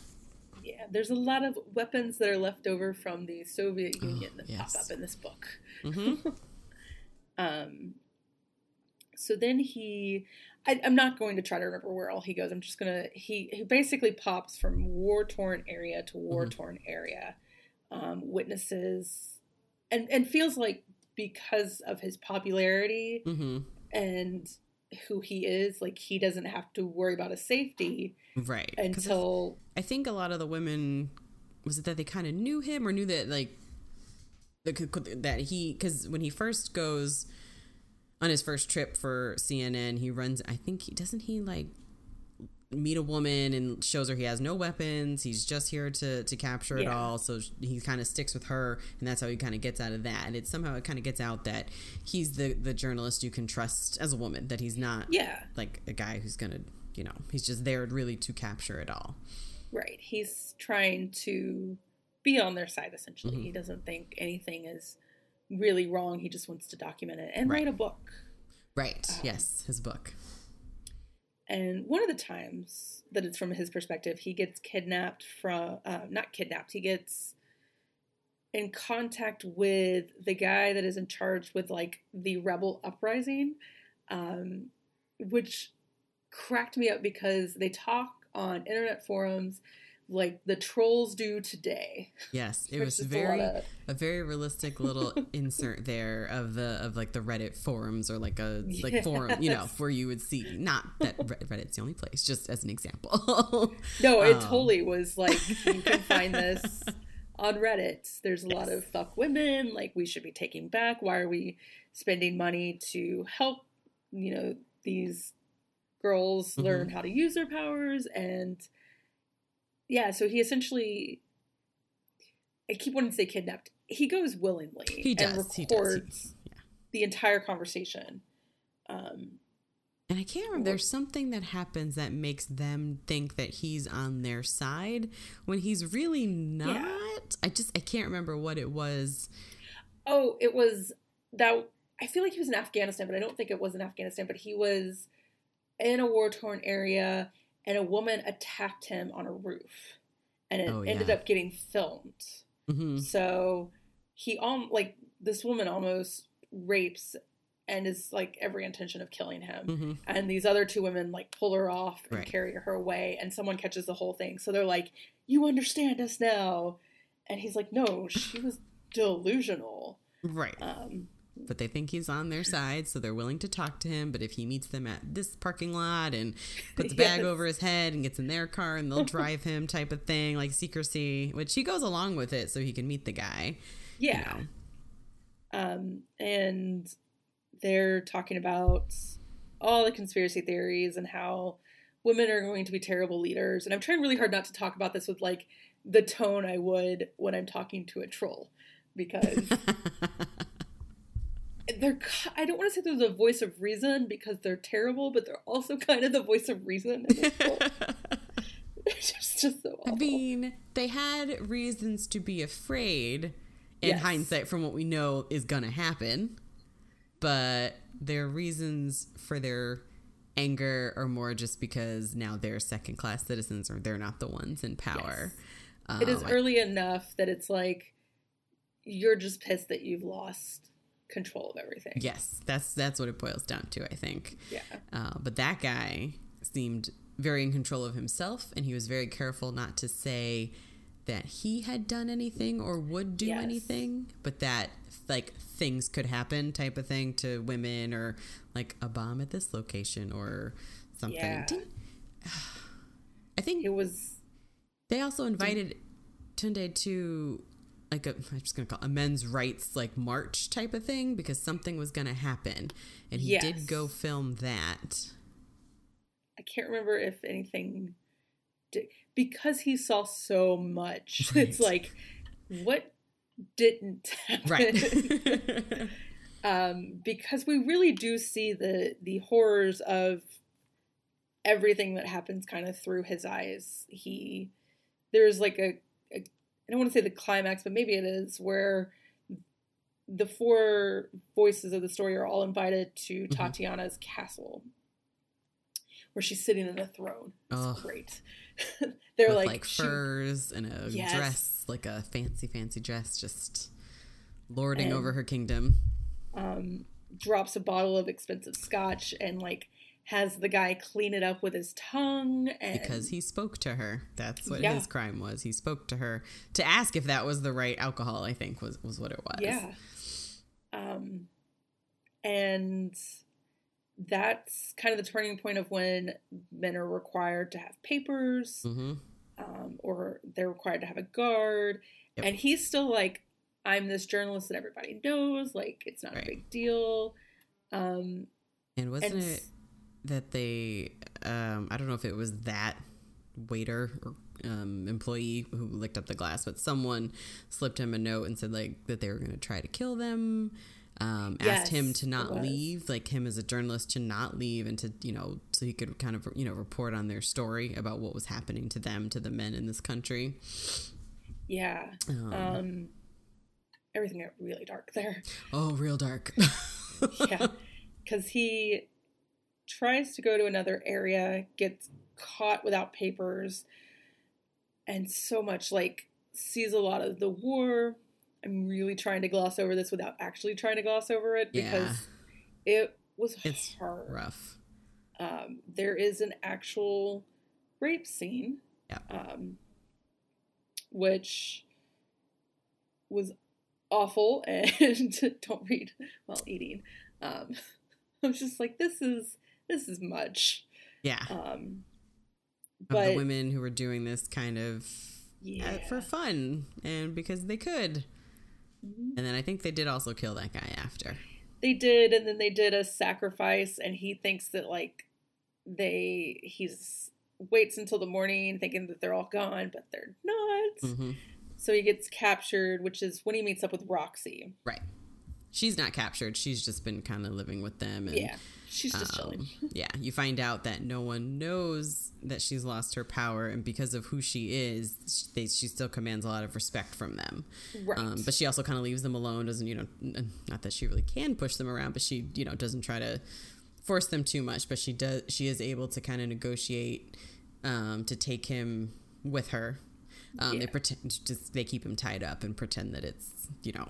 Yeah, there's a lot of weapons that are left over from the Soviet Union that yes. pop up in this book. Mm-hmm. Um, so then he, I, I'm not going to try to remember where all he goes. I'm just gonna he he basically pops from war torn area to war torn area, um, witnesses, and and feels like because of his popularity Mm-hmm. and who he is, like he doesn't have to worry about his safety Right. until I think a lot of the women was it that they kind of knew him or knew that like that he because when he first goes on his first trip for CNN, he runs. I think he doesn't he like meet a woman and shows her he has no weapons. He's just here to to capture it all. So he kind of sticks with her, and that's how he kind of gets out of that. And it somehow it kind of gets out that he's the the journalist you can trust as a woman. That he's not yeah, like a guy who's gonna you know he's just there really to capture it all. right. He's trying to be on their side essentially. Mhm. He doesn't think anything is really wrong. He just wants to document it and Right. write a book. Right. Um, yes, his book. And one of the times that it's from his perspective, he gets kidnapped from, uh, not kidnapped, he gets in contact with the guy that is in charge with like the rebel uprising, um, which cracked me up because they talk on internet forums like the trolls do today. Yes, it was is a very of- a very realistic little insert there of the of like the Reddit forums or like a like forum, you know, where you would see not that Re- Reddit's the only place, just as an example. No, it Um, totally was like you can find this on Reddit. There's a lot of fuck women, like we should be taking back. Why are we spending money to help, you know, these girls Mhm. learn how to use their powers and yeah, so he essentially I keep wanting to say kidnapped. He goes willingly He and does, he does, he- records yeah. the entire conversation. Um And I can't remember. There's something that happens that makes them think that he's on their side when he's really not. I just I can't remember what it was. Oh, it was that. I feel like he was in Afghanistan, but I don't think it was in Afghanistan. But he was in a war torn area, and a woman attacked him on a roof, and it Oh, ended up getting filmed. hmm So he um like this woman almost rapes and is like every intention of killing him. hmm And these other two women like pull her off and Right. carry her away, and someone catches the whole thing. So they're like, "You understand us now," and he's like, "No, she was delusional." Right. Um, but they think he's on their side, so they're willing to talk to him. But if he meets them at this parking lot and puts a bag Yes. over his head and gets in their car and they'll drive him, type of thing, like secrecy, which he goes along with it so he can meet the guy. you yeah. know. Um, and they're talking about all the conspiracy theories and how women are going to be terrible leaders. And I'm trying really hard not to talk about this with like the tone I would when I'm talking to a troll because they're I don't want to say they're the voice of reason because they're terrible, but they're also kind of the voice of reason in this book. It's just, just so I mean, they had reasons to be afraid in Yes. hindsight from what we know is going to happen, but their reasons for their anger are more just because now they're second class citizens or they're not the ones in power. it is Um, I- early enough that it's like you're just pissed that you've lost control of everything. Yes, that's that's what it boils down to, I think. Yeah. Uh, but that guy seemed very in control of himself, and he was very careful not to say that he had done anything or would do Yes. anything, but that like things could happen, type of thing, to women or like a bomb at this location or something. Yeah. I think It was they also invited Tunde to like a I'm just gonna call it a men's rights like march type of thing because something was gonna happen, and he Yes. did go film that. I can't remember if anything did, because he saw so much. Right. It's like what didn't happen. Right. um, because we really do see the the horrors of everything that happens kind of through his eyes. He there's like a, a I don't want to say the climax, but maybe it is where the four voices of the story are all invited to Mhm. Tatiana's castle, where she's sitting in a throne. It's Oh. great. They're With like, like, she- furs and a Yes. dress, like a fancy, fancy dress, just lording And- over her kingdom. um, drops a bottle of expensive scotch and like has the guy clean it up with his tongue and Because he spoke to her. That's what Yeah. his crime was. He spoke to her to ask if that was the right alcohol, I think was, was what it was. yeah um and that's kind of the turning point of when men are required to have papers hmm um, or they're required to have a guard Yep. and he's still like i'm this journalist that everybody knows like it's not Right. a big deal um And wasn't and it that they, um, I don't know if it was that waiter or um, employee who licked up the glass, but someone slipped him a note and said like that they were going to try to kill them. Um, asked him to not leave, like him as a journalist to not leave and to, you know, so he could kind of, you know, report on their story about what was happening to them, to the men in this country. yeah Um, um everything got really dark there oh, real dark. yeah because he tries to go to another area gets caught without papers and so much like sees a lot of the war i'm really trying to gloss over this without actually trying to gloss over it because it was It's hard Rough. um, there is an actual rape scene Yeah. um, which was awful and don't read while eating um, i was just like this is this is much Yeah. um, of but the women who were doing this kind of yeah uh, for fun and because they could. Mhm. And then I think they did also kill that guy after. they did and then they did a sacrifice and he thinks that like they he's waits until the morning thinking that they're all gone but they're not hmm So he gets captured, which is when he meets up with Roxy. Right. She's not captured. She's just been kind of living with them. And, yeah, she's just chilling. um, yeah, you find out that no one knows that she's lost her power, and because of who she is, they, she still commands a lot of respect from them. Right. Um, but she also kind of leaves them alone. Doesn't you know? n- Not that she really can push them around, but she you know doesn't try to force them too much. But she does. She is able to kind of negotiate um, to take him with her. Um, They pretend just they keep him tied up and pretend that it's you know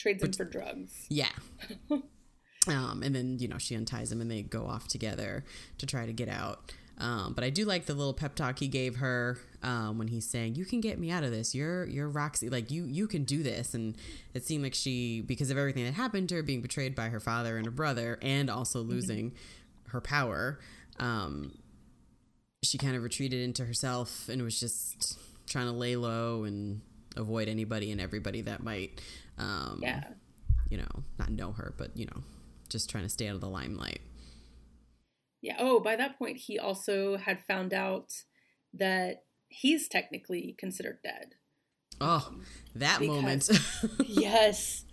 Trades him for drugs. yeah. um, and then you know she unties him and they go off together to try to get out. Um, but I do like the little pep talk he gave her um, when he's saying, "You can get me out of this. You're you're Roxy. Like you you can do this." And it seemed like she, because of everything that happened to her, being betrayed by her father and her brother, and also losing her power, um, she kind of retreated into herself and was just trying to lay low and avoid anybody and everybody that might, um, Yeah. you know, not know her, but you know, just trying to stay out of the limelight. Yeah. Oh, by that point, he also had found out that he's technically considered dead. Oh, that because- moment. Yes.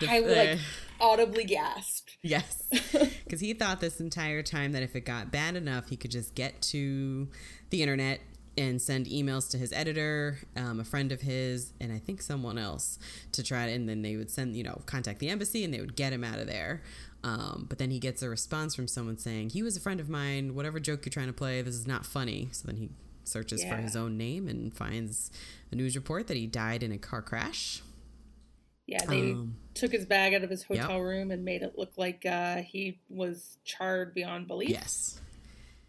The- I like uh, audibly gasped. Yes. Because he thought this entire time that if it got bad enough, he could just get to the internet and send emails to his editor, um, a friend of his, and I think someone else to try and then they would send, you know, contact the embassy and they would get him out of there. Um, but then he gets a response from someone saying, he was a friend of mine, whatever joke you're trying to play, this is not funny. So then he searches for his own name and finds a news report that he died in a car crash. Yeah, they Um, took his bag out of his yep. hotel room and made it look like uh, he was charred beyond belief. Yes.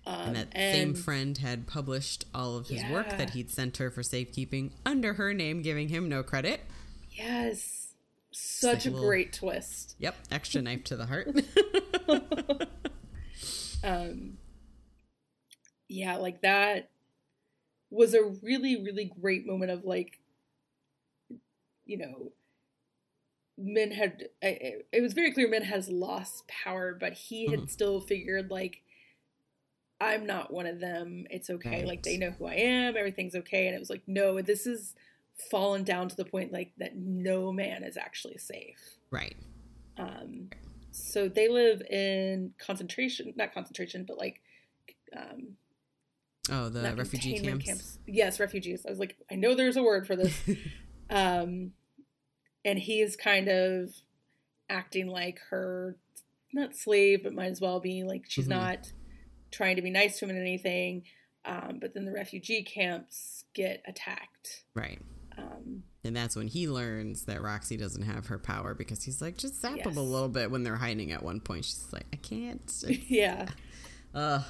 Um, and that same friend had published all of his work that he'd sent her for safekeeping under her name, giving him no credit. Yes. Such like a a little- great twist. Yep, extra knife to the heart. um yeah like that was a really really great moment of like you know men had it, it was very clear men has lost power but he had Mhm. still figured like i'm not one of them it's okay like they know who i am everything's okay and it was like no this is fallen down to the point like that no man is actually safe right. um, so they live in concentration, not concentration, but like um, Oh, the refugee containment camps. Yes, refugees. I was like, I know there's a word for this. um, and he's kind of acting like her, not slave, but might as well be like she's Mhm. not trying to be nice to him and anything. Um, but then the refugee camps get attacked. Right. Um, And that's when he learns that Roxy doesn't have her power because he's like, just zap Yes. them a little bit when they're hiding at one point. She's like, I can't. yeah. Ugh.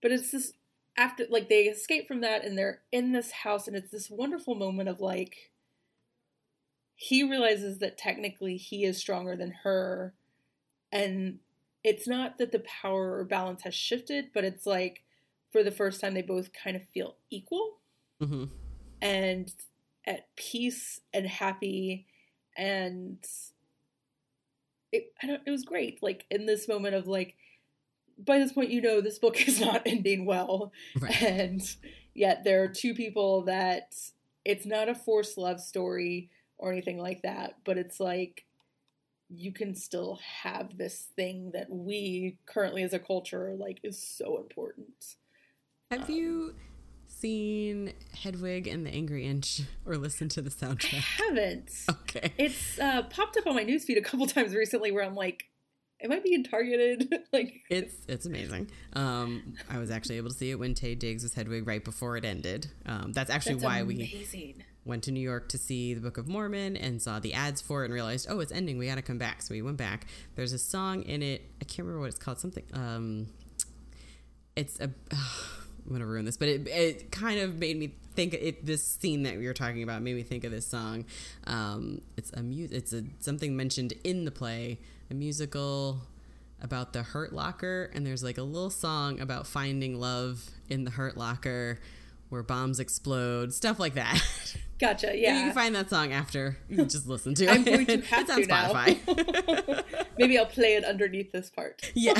But it's this after like they escape from that and they're in this house and it's this wonderful moment of like he realizes that technically he is stronger than her and it's not that the power or balance has shifted but it's like for the first time they both kind of feel equal. Hmm and at peace and happy and it I don't it was great like in this moment of like by this point you know this book is not ending well. Right. and yet there are two people that it's not a forced love story or anything like that but it's like you can still have this thing that we currently as a culture like is so important Have you seen Hedwig and the Angry Inch or listened to the I soundtrack? haven't Okay. It's uh, popped up on my newsfeed a couple times recently where I'm like, am I being targeted? like, It's it's amazing. Um, I was actually able to see it when Taye Diggs was Hedwig right before it ended. Um, that's actually that's why we amazing. Went to New York to see the Book of Mormon and saw the ads for it and realized, oh, it's ending. We got to come back. So we went back. There's a song in it. I can't remember what it's called. Something. Um, it's a. I'm gonna ruin this, but it it kind of made me think. It this scene that we were talking about made me think of this song. Um, it's a mu- It's a something mentioned in the play, a musical about the Hurt Locker, and there's like a little song about finding love in the Hurt Locker, where bombs explode, stuff like that. Gotcha. Yeah. you can find that song after you just listen to it. I'm going to have it's on to now. Spotify. Maybe I'll play it underneath this part. yeah.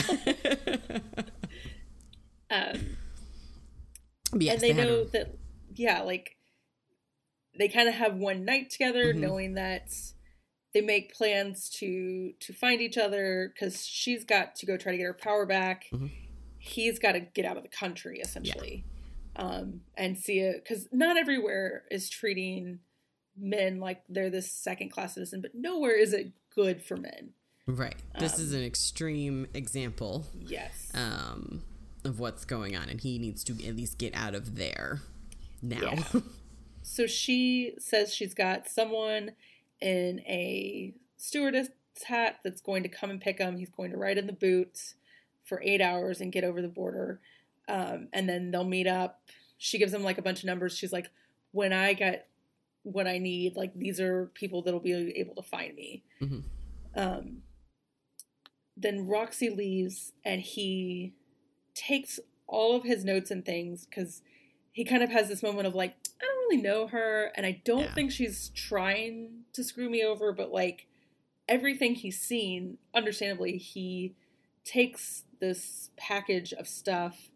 Um, yes, and they had know a- that, yeah, like they kind of have one night together, Mhm. knowing that they make plans to to find each other because she's got to go try to get her power back. Mhm. He's got to get out of the country essentially, um, and see it because not everywhere is treating men like they're this second class citizen, but nowhere is it good for men. right. This um, is an extreme example Yes. um, of what's going on, and he needs to at least get out of there now. Yeah. So she says she's got someone in a stewardess hat that's going to come and pick him. He's going to ride in the boot for eight hours and get over the border. Um, and then they'll meet up. She gives him like a bunch of numbers. She's like, when I get what I need, like these are people that'll be able to find me. Mhm. Um, then Roxy leaves and he takes all of his notes and things because he kind of has this moment of like, I don't really know her, and I don't Yeah. think she's trying to screw me over, but like everything he's seen, understandably, he takes this package of stuff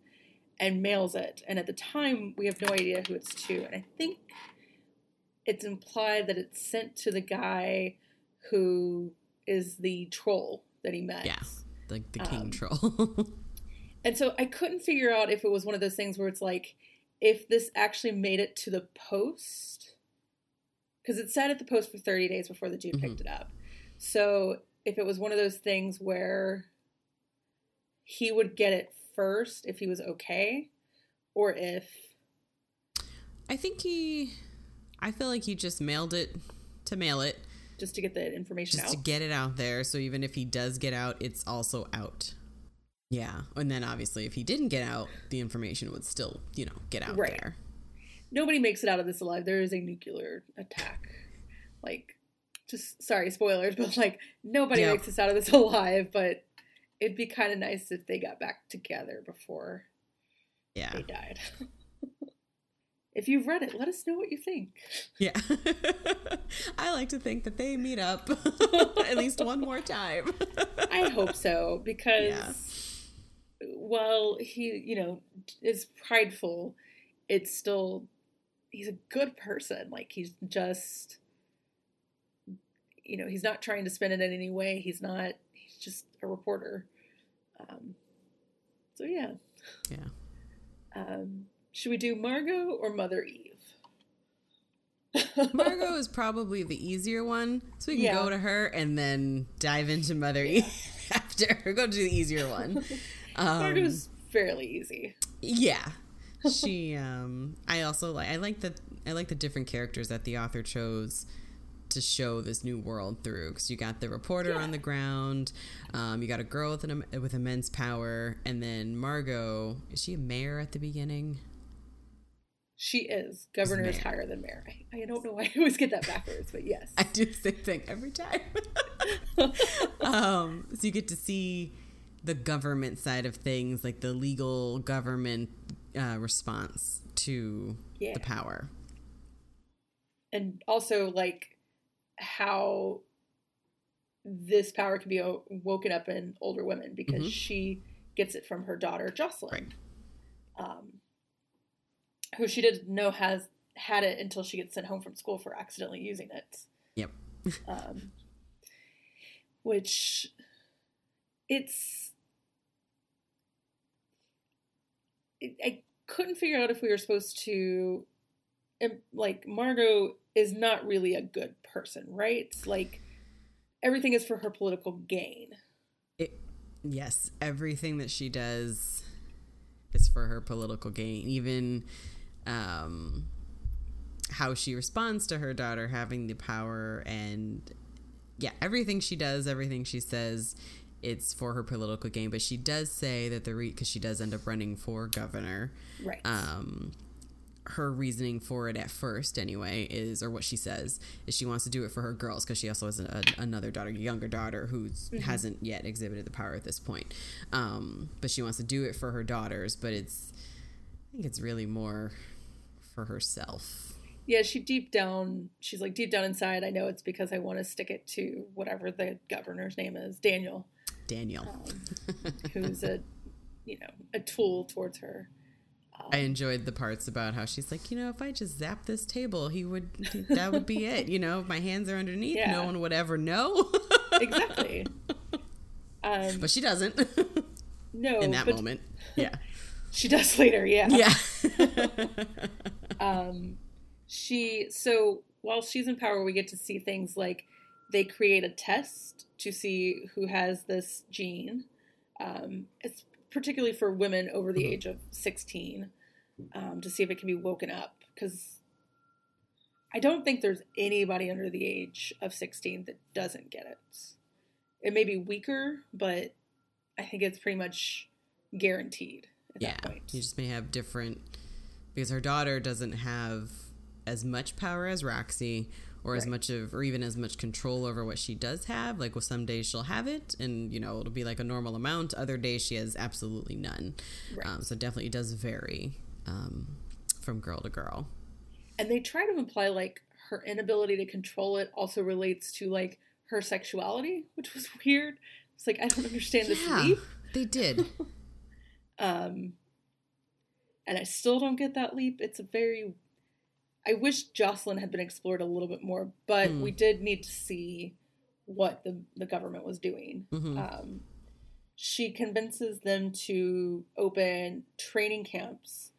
and mails it. And at the time, we have no idea who it's to. And I think it's implied that it's sent to the guy who is the troll that he met. Yeah. Like the king Um, troll. And so I couldn't figure out if it was one of those things where it's like, if this actually made it to the post, because it sat at the post for 30 days before the dude picked it up. So if it was one of those things where he would get it first if he was okay, or if, I think he. I feel like he just mailed it to mail it, just to get the information just out. to get it out there. So even if he does get out, it's also out. Yeah, and then obviously if he didn't get out, the information would still, you know, get out Right. there. Nobody makes it out of this alive. There is a nuclear attack. Like, just sorry, spoilers, but like nobody Yep. makes this out of this alive. But it'd be kind of nice if they got back together before Yeah, they died. if you've read it, let us know what you think. yeah. I like to think that they meet up at least one more time. I hope so because Yeah. while he, you know, is prideful, it's still he's a good person. Like he's just you know, he's not trying to spin it in any way. He's not just a reporter. Um so yeah. Yeah. Um should we do Margot or Mother Eve? Margot is probably the easier one, so we can Yeah. go to her and then dive into Mother Eve after. Go to the easier one. Um, was fairly easy. Yeah. She um I also like I like the I like the different characters that the author chose to show this new world through because you got the reporter yeah. on the ground, um, you got a girl with an with immense power, and then Margot is she a mayor at the beginning? She is. Governor is higher than mayor. I, I, don't know why I always get that backwards, but yes. I do the same thing every time. um, so you get to see the government side of things, like the legal government uh, response to yeah. the power. And also, like, how this power can be woken up in older women because mm-hmm. she gets it from her daughter, Jocelyn. Right. Um, who she didn't know has had it until she gets sent home from school for accidentally using it. Yep. um, which it's it, I couldn't figure out if we were supposed to like Margot is not really a good person, right? It's Like everything is for her political gain. It, yes, everything that she does is for her political gain. Even um, how she responds to her daughter having the power and yeah, everything she does, everything she says, it's for her political gain. But she does say that the because she does end up running for governor, right? Um, her reasoning for it at first, anyway, is or what she says is she wants to do it for her girls because she also has a, another daughter, younger daughter, who mm-hmm. hasn't yet exhibited the power at this point. Um, but she wants to do it for her daughters, but it's I think it's really more for herself. Yeah, she deep down, she's like deep down inside. I know it's because I want to stick it to whatever the governor's name is, Daniel. Daniel, um, who's a, you know, a tool towards her. I enjoyed the parts about how she's like, you know, if I just zap this table, he would, that would be it. You know, my hands are underneath, yeah. no one would ever know. exactly. Um, but she doesn't. No, in that moment, yeah. She does later, yeah. Yeah. um, she so while she's in power, we get to see things like they create a test to see who has this gene. Um, it's particularly for women over the mm-hmm. age of 16 um, to see if it can be woken up because I don't think there's anybody under the age of 16 that doesn't get it. It may be weaker, but I think it's pretty much guaranteed yeah, You just may have different because her daughter doesn't have as much power as Roxy or right. as much of or even as much control over what she does have. Like well some days she'll have it and you know it'll be like a normal amount. Other days she has absolutely none. Right. Um, so definitely does vary um, from girl to girl. And they try to imply like her inability to control it also relates to like her sexuality, which was weird. It's like I don't understand this yeah, leap. They did. Um, and I still don't get that leap. It's a very. I wish Jocelyn had been explored a little bit more, but mm. we did need to see what the, the government was doing. Mm-hmm. Um, she convinces them to open training camps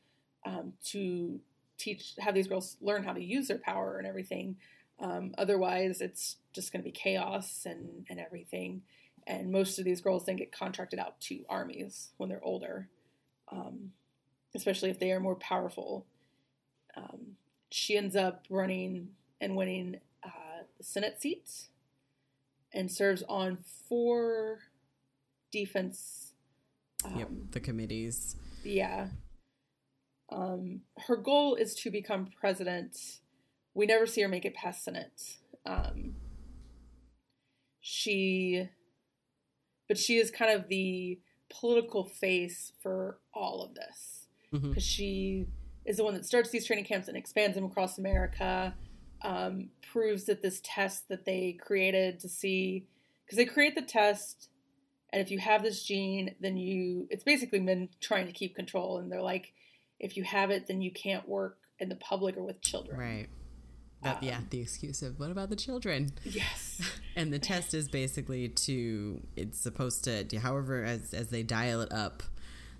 um, to teach, have these girls learn how to use their power and everything. Um, otherwise, it's just going to be chaos and, and everything and most of these girls then get contracted out to armies when they're older, um, especially if they are more powerful. Um, she ends up running and winning uh, the Senate seats and serves on four defense. Um, yep, the committees. Yeah. Um, her goal is to become president. We never see her make it past Senate. Um, she but she is kind of the political face for all of this because mm-hmm. she is the one that starts these training camps and expands them across America. Um, proves that this test that they created to see because they create the test and if you have this gene then you it's basically been trying to keep control and they're like if you have it then you can't work in the public or with children right that, um, yeah, the excuse of what about the children? Yes. and the test is basically to it's supposed to however as as they dial it up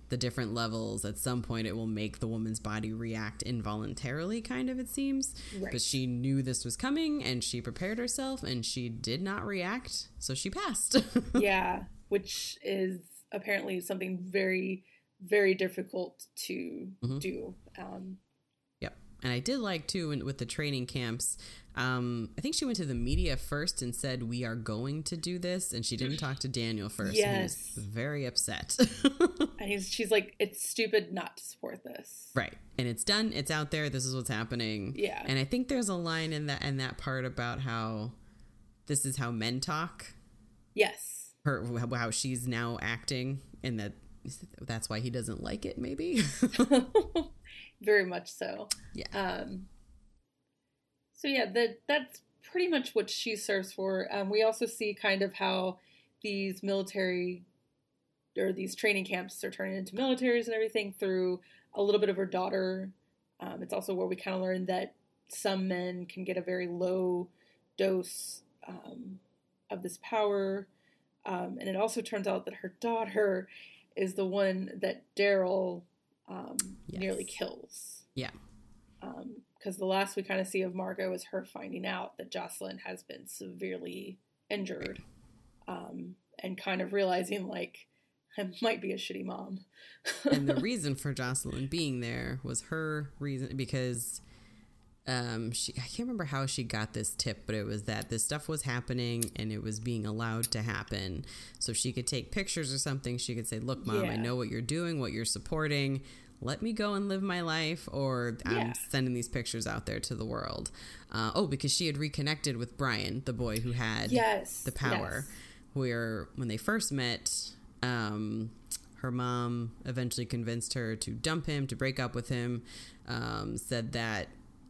the different levels at some point it will make the woman's body react involuntarily kind of it seems right. but she knew this was coming and she prepared herself and she did not react so she passed yeah which is apparently something very, very difficult to Mhm. do. Um, Yep. And I did like too when, with the training camps. Um, I think she went to the media first and said, "We are going to do this," and she didn't talk to Daniel first. Yes. was very upset. and he's, she's like, it's stupid not to support this. right. And it's done. It's out there. This is what's happening. Yeah. And I think there's a line in that in that part about how this is how men talk. Yes. Her how she's now acting, and that that's why he doesn't like it. Maybe. very much so. yeah. Um, so yeah, that that's pretty much what she serves for. Um, we also see kind of how these military or these training camps are turning into militaries and everything through a little bit of her daughter. Um, it's also where we kind of learn that some men can get a very low dose um, of this power. Um, and it also turns out that her daughter is the one that Darrell um, nearly kills Yeah. because the last we kind of see of Margot is her finding out that Jocelyn has been severely injured, um, and kind of realizing like I might be a shitty mom. and the reason for Jocelyn being there was her reason because um she I can't remember how she got this tip, but it was that this stuff was happening and it was being allowed to happen. So she could take pictures or something. She could say, "Look, mom, I know what you're doing, what you're supporting. Let me go and live my life, or I'm Yeah. sending these pictures out there to the world." Uh, oh, because she had reconnected with Brian, the boy who had yes, the power yes. where when they first met um, her mom eventually convinced her to dump him to break up with him um, said that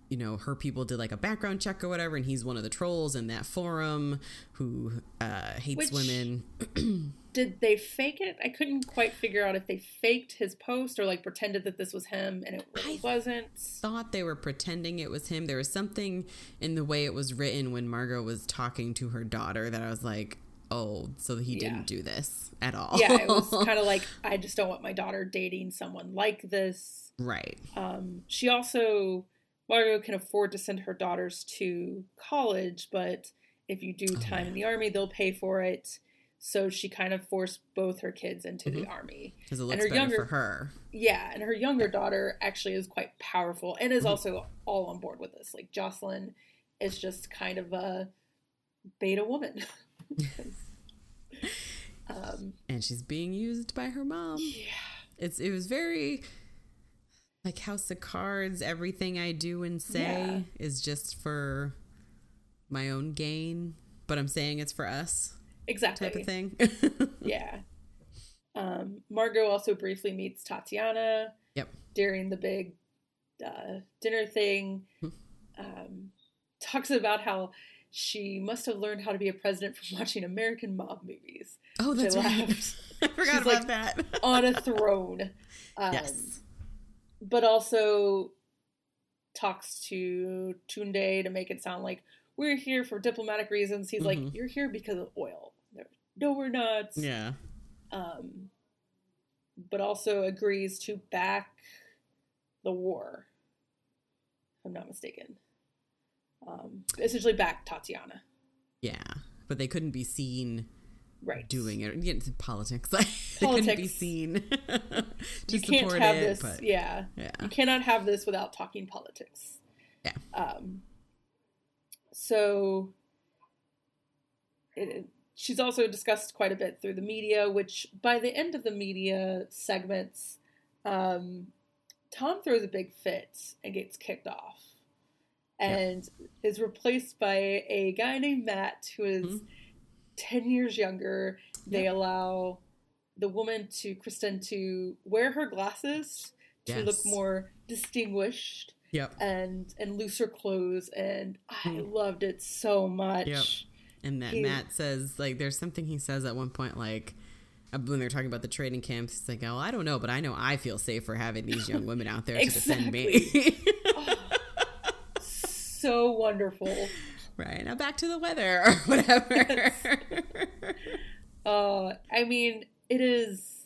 you know her people did like a background check or whatever and he's one of the trolls in that forum who uh, hates Which- women Did they fake it? I couldn't quite figure out if they faked his post or like pretended that this was him and it really I- wasn't. thought they were pretending it was him there was something in the way it was written when margot was talking to her daughter that i was like oh so he Yeah. didn't do this at all Yeah, it was kind of like I just don't want my daughter dating someone like this. right Um, she also Margot can afford to send her daughters to college, but if you do Oh, time yeah. in the army, they'll pay for it. So she kind of forced both her kids into the army. because it And looks her better younger- for her Yeah, and her younger daughter actually is quite powerful and Mm-hmm. is also all on board with this. Like Jocelyn is just kind of a beta woman. um, and she's being used by her mom. yeah. It's it was very like House of Cards. Everything I do and say Yeah. is just for my own gain, but I'm saying it's for us Exactly. type of thing. Yeah. Um, Margot also briefly meets Tatiana yep. during the big uh, dinner thing. Hmm. Um, talks about how she must have learned how to be a president from watching American mob movies Oh, that's I right. I forgot She's about like, that. on a throne. Um, yes. But also talks to Tunde to make it sound like we're here for diplomatic reasons. He's Mhm. like, you're here because of oil. No, we're not. Yeah. um, but also agrees to back the war. If I'm not mistaken. Um, essentially, back Tatiana. Yeah. But they couldn't be seen Right. doing it. Yeah, it's politics. they couldn't be seen to You can't support have it. this. but Yeah. yeah. You cannot have this without talking politics. Yeah. Um, so it, she's also discussed quite a bit through the media, which by the end of the media segments, um, Tom throws a big fit and gets kicked off. And is replaced by a guy named Matt, who is Mhm. 10 years younger. They allow the woman to, Kristen, to wear her glasses to look more distinguished Yep. and and looser clothes and I Mm. loved it so much. Yep. And that He- Matt says, like, there's something he says at one point, like, uh, when they're talking about the training camps, he's like, oh, I don't know, but I know I feel safer having these young women out there to defend me. So wonderful. right. Now back to the weather or whatever. Uh I mean, it is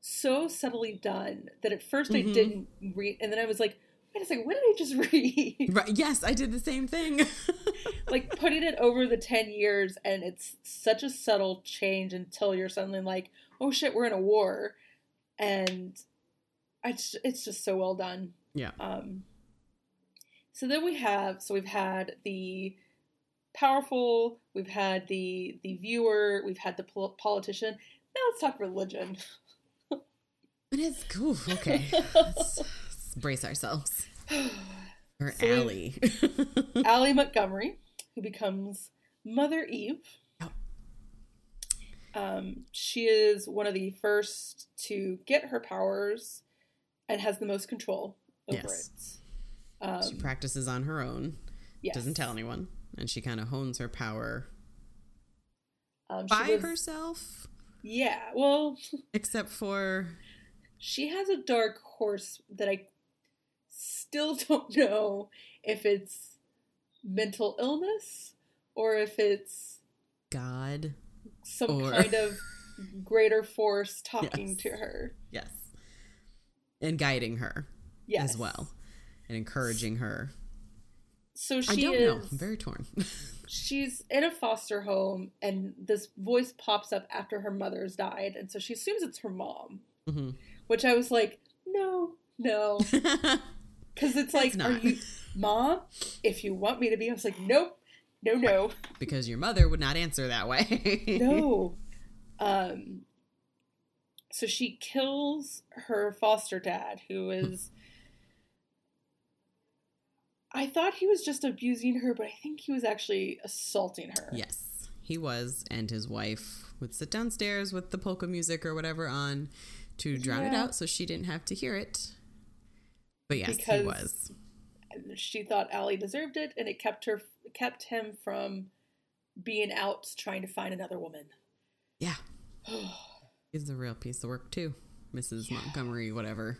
so subtly done that at 1st I Mhm. didn't read and then I was like, wait a second, what did I just read? Right. Yes, I did the same thing. like putting it over the 10 years and it's such a subtle change until you're suddenly like, oh shit, we're in a war. And I just, it's just so well done. Yeah. Um, so then we have, so we've had the powerful, we've had the the viewer, we've had the pol- politician. Now let's talk religion. It is cool. Okay. Let's, let's brace ourselves. Or So Allie. Allie Montgomery, who becomes Mother Eve. Um, she is one of the first to get her powers and has the most control over Yes. it. Um, she practices on her own, yes. doesn't tell anyone, and she kind of hones her power um, she by herself, Yeah, well, except for she has a dark horse that I still don't know if it's mental illness or if it's God. some Or- kind of greater force talking Yes. to her. Yes. And guiding her Yes. as well, and encouraging her. So she I don't is know. I'm very torn. she's in a foster home and this voice pops up after her mother's died and so she assumes it's her mom, hmm which I was like, "No, no." Cuz it's like, It's "Are you mom? If you want me to be." I was like, "Nope. No, no." because your mother would not answer that way. no. Um so she kills her foster dad who is I thought he was just abusing her, but I think he was actually assaulting her. Yes, he was, and his wife would sit downstairs with the polka music or whatever on to drown it out so she didn't have to hear it. But yes, Because- he was. She thought Allie deserved it, and it kept her kept him from being out trying to find another woman. Yeah, he's a real piece of work too, Mrs. Montgomery, whatever.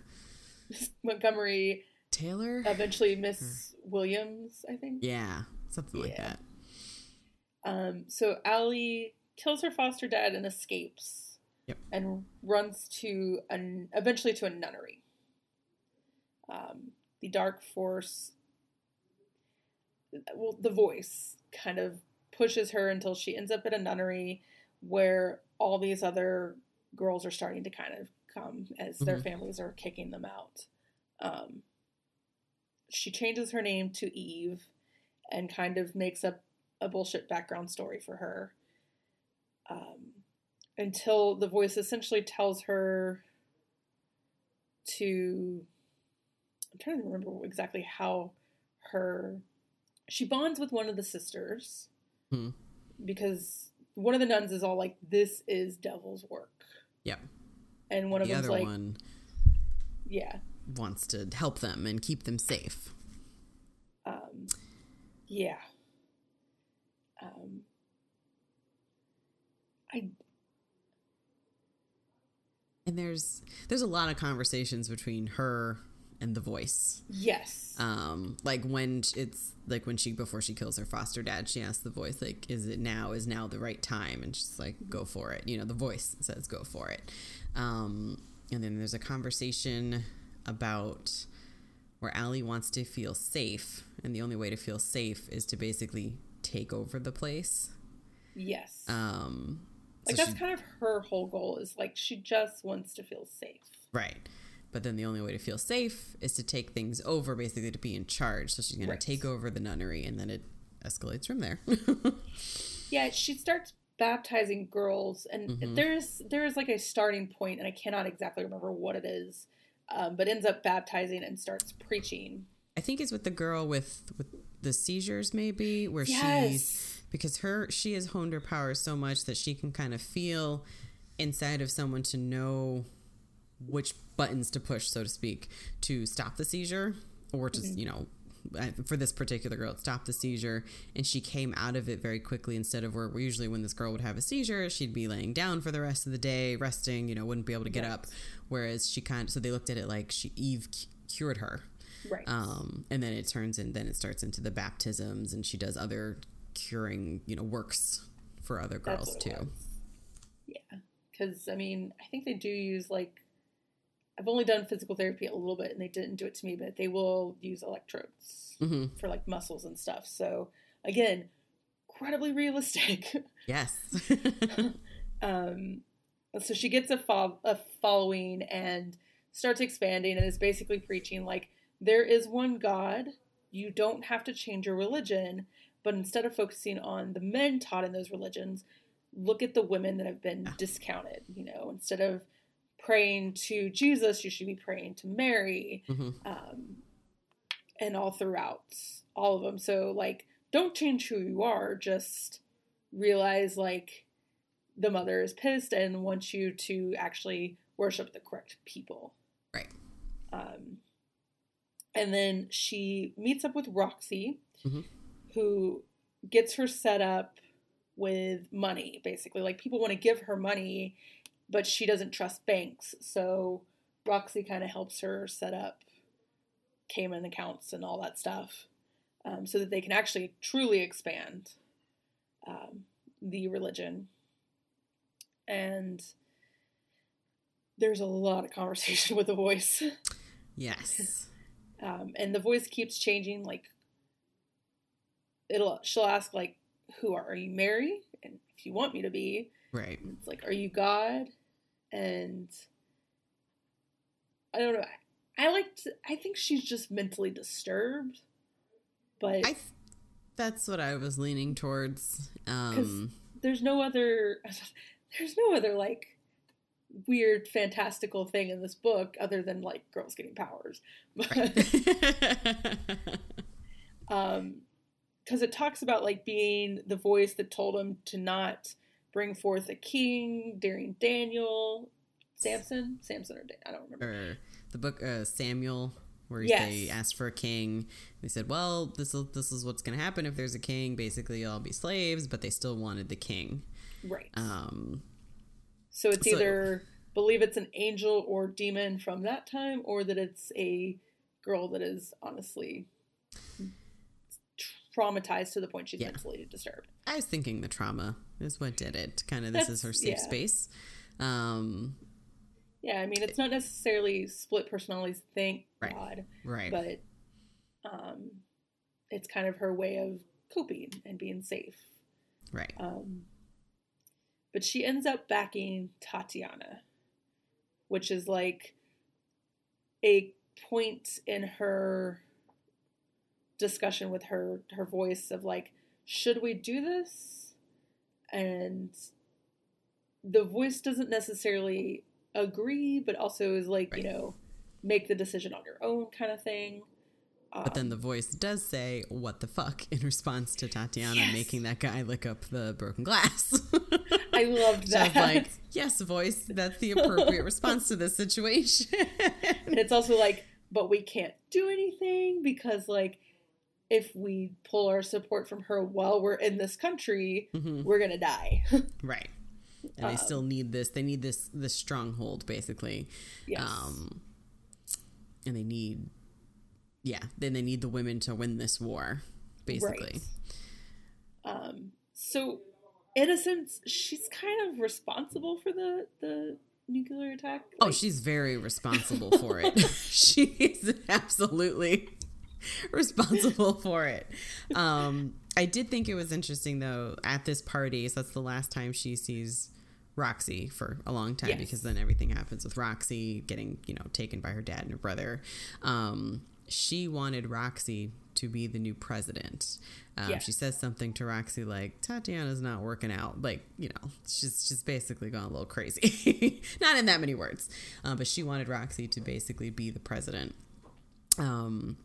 Montgomery, Taylor. eventually Miss Williams, I think. yeah, something like that. Um, so Allie kills her foster dad and escapes, Yep. and runs to an eventually to a nunnery. Um, the dark force, well, the voice kind of pushes her until she ends up at a nunnery where all these other girls are starting to kind of come as their Mhm. families are kicking them out. Um, she changes her name to Eve and kind of makes up a bullshit background story for her. Um, until the voice essentially tells her to. I'm trying to remember exactly how her. She bonds with one of the sisters Hmm. because one of the nuns is all like, "This is devil's work," Yep. and one of The them's other like, one "Yeah, wants to help them and keep them safe. um, yeah." Um, I And there's there's a lot of conversations between her and the voice. yes, um like when it's like when she before she kills her foster dad she asks the voice like is it now is now the right time and she's like go for it you know the voice says go for it um and then there's a conversation about where Allie wants to feel safe and the only way to feel safe is to basically take over the place yes. um like so that's she- kind of her whole goal is like she just wants to feel safe. Right. But then the only way to feel safe is to take things over, basically to be in charge. So she's going Right. to take over the nunnery, and then it escalates from there. Yeah, she starts baptizing girls, and Mhm. there's there is like a starting point, and I cannot exactly remember what it is, um, but ends up baptizing and starts preaching. I think it's with the girl with with the seizures, maybe, where Yes. she's because her she has honed her powers so much that she can kind of feel inside of someone to know which buttons to push, so to speak, to stop the seizure or to you know. For this particular girl, it stopped the seizure, and she came out of it very quickly. Instead of where usually when this girl would have a seizure, she'd be laying down for the rest of the day, resting. You know, wouldn't be able to get Right. up. Whereas she kind of so they looked at it like she Eve cu- cured her, Right. um, and then it turns in then it starts into the baptisms and she does other curing you know works for other girls too. Yeah, because I mean, I think they do use like I've only done physical therapy a little bit, and they didn't do it to me, but they will use electrodes hmm for like muscles and stuff. So again, incredibly realistic. Yes. um, so she gets a, fo- a following and starts expanding, and is basically preaching like there is one God. You don't have to change your religion, but instead of focusing on the men taught in those religions, look at the women that have been discounted. You know, instead of praying to Jesus, you should be praying to Mary hmm um, and all throughout all of them. So like, don't change who you are. Just realize like the mother is pissed and wants you to actually worship the correct people. Right. Um, and then she meets up with Roxy, Mhm. who gets her set up with money. Basically, like people want to give her money, but she doesn't trust banks. So Roxy kind of helps her set up Cayman accounts and all that stuff, um, so that they can actually truly expand um, the religion. And there's a lot of conversation with the voice. Yes. um, and the voice keeps changing like it'll she'll ask like who are, are you mary and if you want me to be Right. it's like are you god and i don't know i like to, i think she's just mentally disturbed but I. Th- that's what I was leaning towards. Um, there's no other there's no other like weird fantastical thing in this book other than like girls getting powers right. um because it talks about like being the voice that told him to not bring forth a king during daniel samson samson or Dan- i don't remember or the book uh, Samuel, where Yes. they asked for a king. They said, "Well, this is this is what's going to happen if there's a king. Basically, you'll all be slaves." But they still wanted the king. right Um, so it's so- either believe it's an angel or demon from that time or that it's a girl that is honestly traumatized to the point she's Yeah. mentally disturbed I was thinking the trauma is what did it. Kind of, this is her safe yeah. space. Um, yeah i mean it's not necessarily split personalities thank Right. god right. but um, it's kind of her way of coping and being safe. right. Um, but she ends up backing Tatiana, which is like a point in her discussion with her her voice of like, should we do this? And the voice doesn't necessarily agree, but also is like, Right. you know, make the decision on your own kind of thing. But then Um, the voice does say, "What the fuck?" in response to Tatiana Yes. making that guy lick up the broken glass. I loved So that. like, "Yes, voice. That's the appropriate response to this situation." and it's also like, but we can't do anything because like if we pull our support from her while we're in this country, Mhm. we're gonna die. Right. And they Um, still need this. They need this this stronghold, basically. yes. Um, and they need, yeah. Then they need the women to win this war, basically. Right. Um so in a sense, she's kind of responsible for the the nuclear attack. Oh, she's very responsible for it. she's absolutely responsible for it. Um, I did think it was interesting though at this party. So that's the last time she sees Roxy for a long time Yes. because then everything happens with Roxy getting you know taken by her dad and her brother. Um, she wanted Roxy to be the new president. Um, Yes. She says something to Roxy like Tatiana's not working out. Like you know, she's she's basically gone a little crazy. not in that many words, uh, but she wanted Roxy to basically be the president. Um,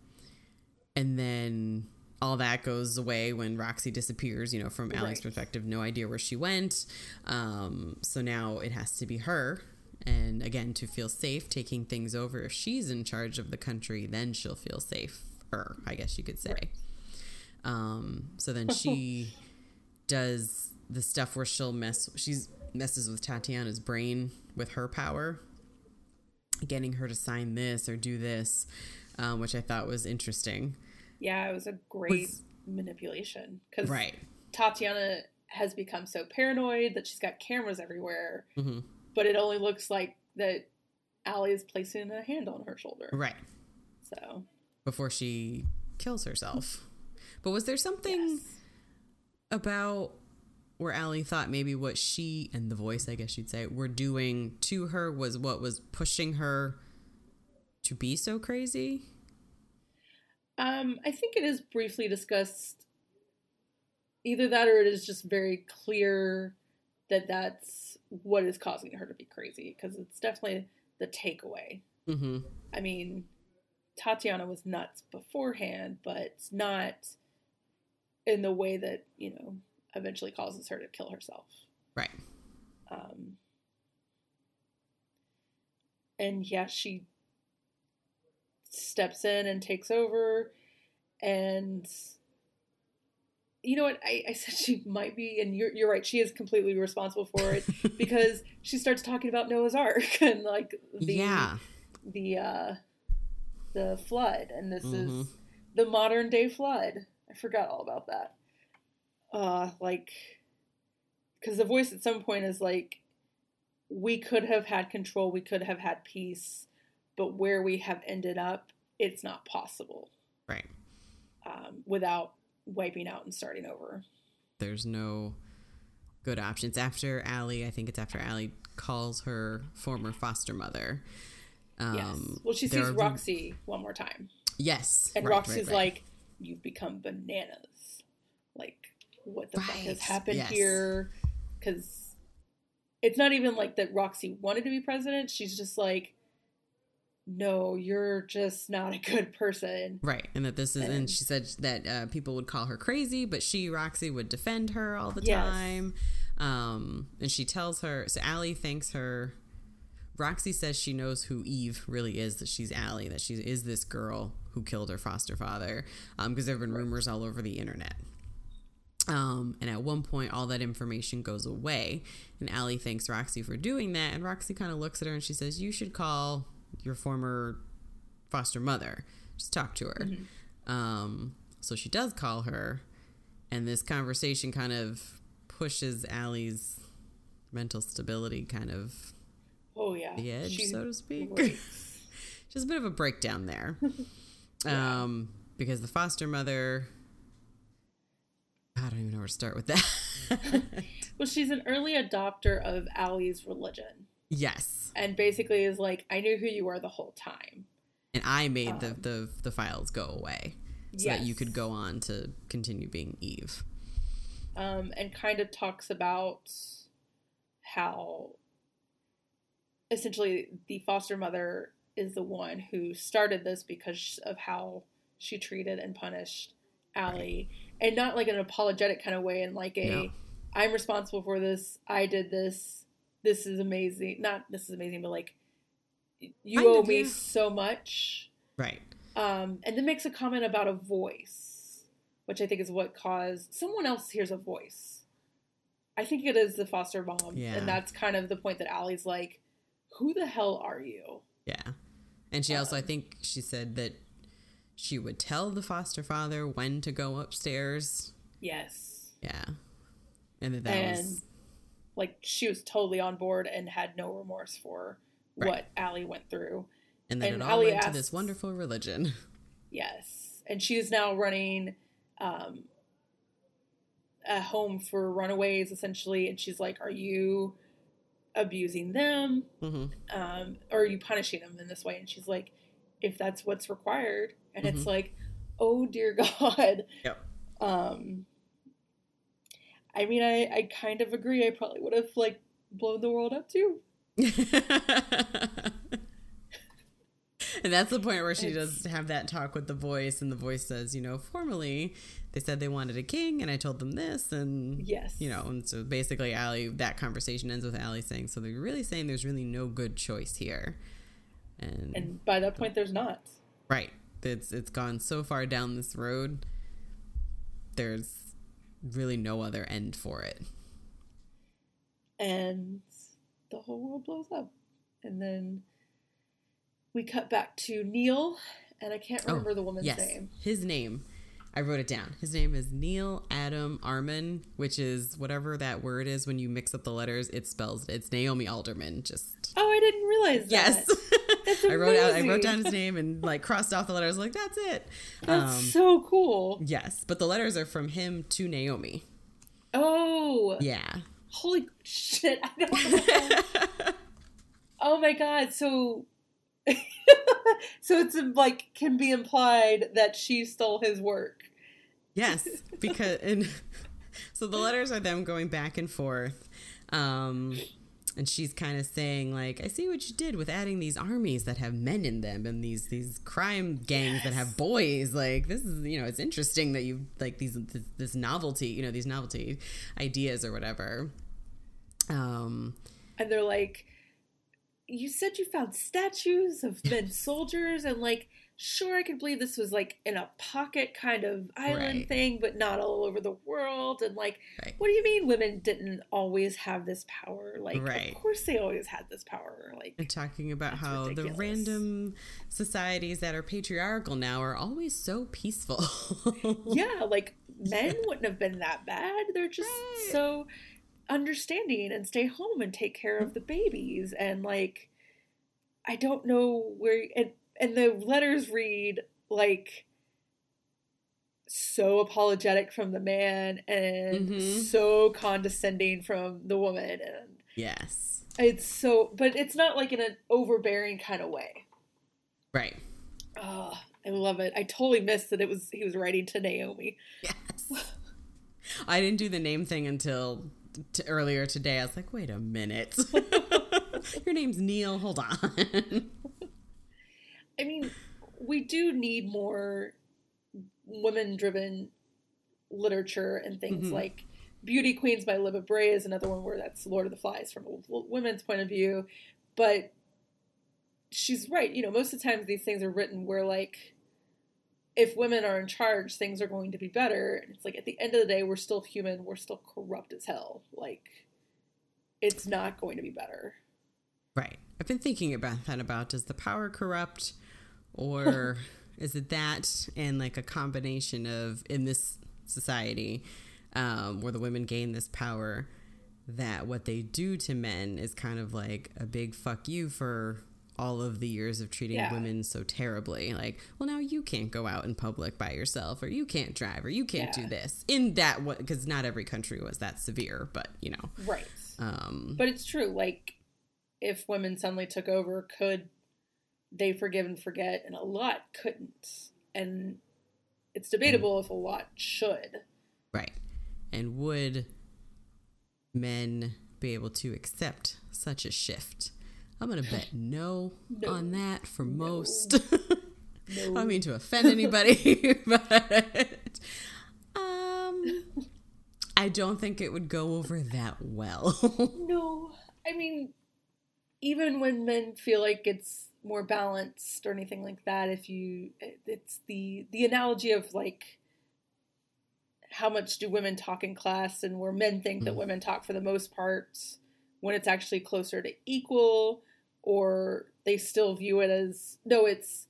and then all that goes away when Roxy disappears. You know, from Allie's Right. perspective, no idea where she went. Um, so now it has to be her. And again, to feel safe taking things over, if she's in charge of the country, then she'll feel safe. Her, I guess you could say. Um, so then she does the stuff where she'll mess. She's messes with Tatiana's brain with her power, getting her to sign this or do this, um, which I thought was interesting. yeah, it was a great Was- manipulation because Right. Tatiana has become so paranoid that she's got cameras everywhere, hmm but it only looks like that Allie is placing a hand on her shoulder. Right. So Before she kills herself. But was there something yes. about where Allie thought maybe what she and the voice, I guess you'd say, were doing to her was what was pushing her to be so crazy? Um, I think it is briefly discussed. Either that, or it is just very clear that that's what is causing her to be crazy. Because it's definitely the takeaway. Mm-hmm. I mean, Tatiana was nuts beforehand, but not in the way that you know eventually causes her to kill herself. Right. Um, and yeah, she steps in and takes over. And you know what? I, I said she might be, and you're, you're right. She is completely responsible for it because she starts talking about Noah's Ark and like the yeah. the uh, the flood, and this Mhm. is the modern day flood. I forgot all about that. Uh, like, because the voice at some point is like, we could have had control, we could have had peace, but where we have ended up, it's not possible Right. um, without wiping out and starting over. There's no good options. After Allie, I think it's after Allie calls her former foster mother. Um, yes. Well, she sees Roxy one more time, Yes. and right, Roxy's right, right. like, "You've become bananas. Like, what the fuck has happened yes. here?" Because it's not even like that. Roxy wanted to be president. She's just like, "No, you're just not a good person." Right, and that this is, and And- she said that uh, people would call her crazy, but she, Roxy, would defend her all the Yes. time. Um, and she tells her, so Allie thanks her. Roxy says she knows who Eve really is, that she's Allie, that she is this girl who killed her foster father, because there have been rumors all over the internet. Um, and at one point, all that information goes away, and Allie thanks Roxy for doing that. And Roxy kind of looks at her and she says, "You should call your former foster mother. Just talk to her." Um, so she does call her, and this conversation kind of pushes Allie's mental stability kind of Oh yeah, the edge, She so to speak. Just a bit of a breakdown there. Yeah. um, because the foster mother, I don't even know where to start with that. well, she's an early adopter of Allie's religion, yes, and basically is like, "I knew who you were the whole time." and I made the, Um, the the files go away so that you could go on to continue being Eve. um, and kind of talks about how essentially the foster mother is the one who started this because of how she treated and punished Allie, and not like an apologetic kind of way, and like a No. I'm responsible for this, I did this, this is amazing. Not this is amazing, but like you Kind owe of, me yeah. so much. Right. Um, and then makes a comment about a voice, which I think is what caused someone else hears a voice. I think it is the foster mom, Yeah. and that's kind of the point that Allie's like, "Who the hell are you?" Yeah. And she also, I Um, think she said that she would tell the foster father when to go upstairs. Yes, Yeah. And that that and was, like she was totally on board and had no remorse for Right. what Allie went through. and that and it all Allie led to this wonderful religion. Yes, and she is now running um, a home for runaways, essentially. And she's like, "Are you abusing them, hmm um, or are you punishing them in this way?" And she's like, "If that's what's required," and it's Mhm. like, "Oh dear God." Yep. Um, I mean, I I kind of agree. I probably would have like blown the world up too. and that's the point where she It's- does have that talk with the voice, and the voice says, you know, formally they said they wanted a king, and I told them this, and Yes. you know, and so basically, Allie, that conversation ends with Allie saying, so they're really saying there's really no good choice here, and, And by that point, there's not. right, it's it's gone so far down this road. There's really no other end for it. and the whole world blows up. And then we cut back to Neil, and I can't oh, remember the woman's Oh, yes, name. his name I wrote it down. His name is Neil Adam Armon, which is whatever that word is when you mix up the letters. It spells it's Naomi Alderman. Just oh, I didn't realize that. Yes, I wrote out. I wrote down his name and like crossed off the letters. Like that's it. That's um, so cool. Yes, but the letters are from him to Naomi. Oh. Yeah. Holy shit! I don't oh my god! So so it's like can be implied that she stole his work. Yes, because and so the letters are them going back and forth. Um and she's kind of saying like i see what you did with adding these armies that have men in them and these these crime gangs yes. that have boys. Like this is you know it's interesting that you like these this, this novelty you know these novelty ideas or whatever. Um and they're like you said you found statues of men soldiers and like sure I could believe this was like in a pocket kind of island right. thing, but not all over the world. And like, right. what do you mean women didn't always have this power? Like, right. of course they always had this power. Like, and talking about how ridiculous. the random societies that are patriarchal now are always so peaceful. yeah, like men wouldn't have been that bad. They're just so understanding and stay home and take care of mm. the babies and like I don't know where and and the letters read like so apologetic from the man and mm-hmm. so condescending from the woman and yes. it's so but it's not like in an overbearing kind of way. Right. Oh i love it. I totally missed that it was he was writing to naomi. Yes. I didn't do the name thing until t- earlier today. I was like wait a minute. Your name's neil. Hold on I mean, we do need more women driven literature and things mm-hmm. like Beauty Queens by Libba Bray is another one where that's Lord of the Flies from a women's point of view. But she's right. You know, most of the times these things are written where, like, if women are in charge, things are going to be better. And it's like at the end of the day, we're still human. We're still corrupt as hell. Like, it's not going to be better. Right. I've been thinking about that about does the power corrupt or is it that and like a combination of in this society um, where the women gain this power that what they do to men is kind of like a big fuck you for all of the years of treating yeah. women so terribly like well now you can't go out in public by yourself or you can't drive or you can't yeah. do this in that what because not every country was that severe but you know right um but it's true like if women suddenly took over could they forgive and forget, and a lot couldn't. And it's debatable if a lot should. Right. And would men be able to accept such a shift? I'm going to bet no, no, on that for no. most. no. I don't mean to offend anybody, but um, I don't think it would go over that well. no. I mean, even when men feel like it's more balanced or anything like that if you it's the the analogy of like how much do women talk in class and where men think that mm. women talk for the most part when it's actually closer to equal or they still view it as no it's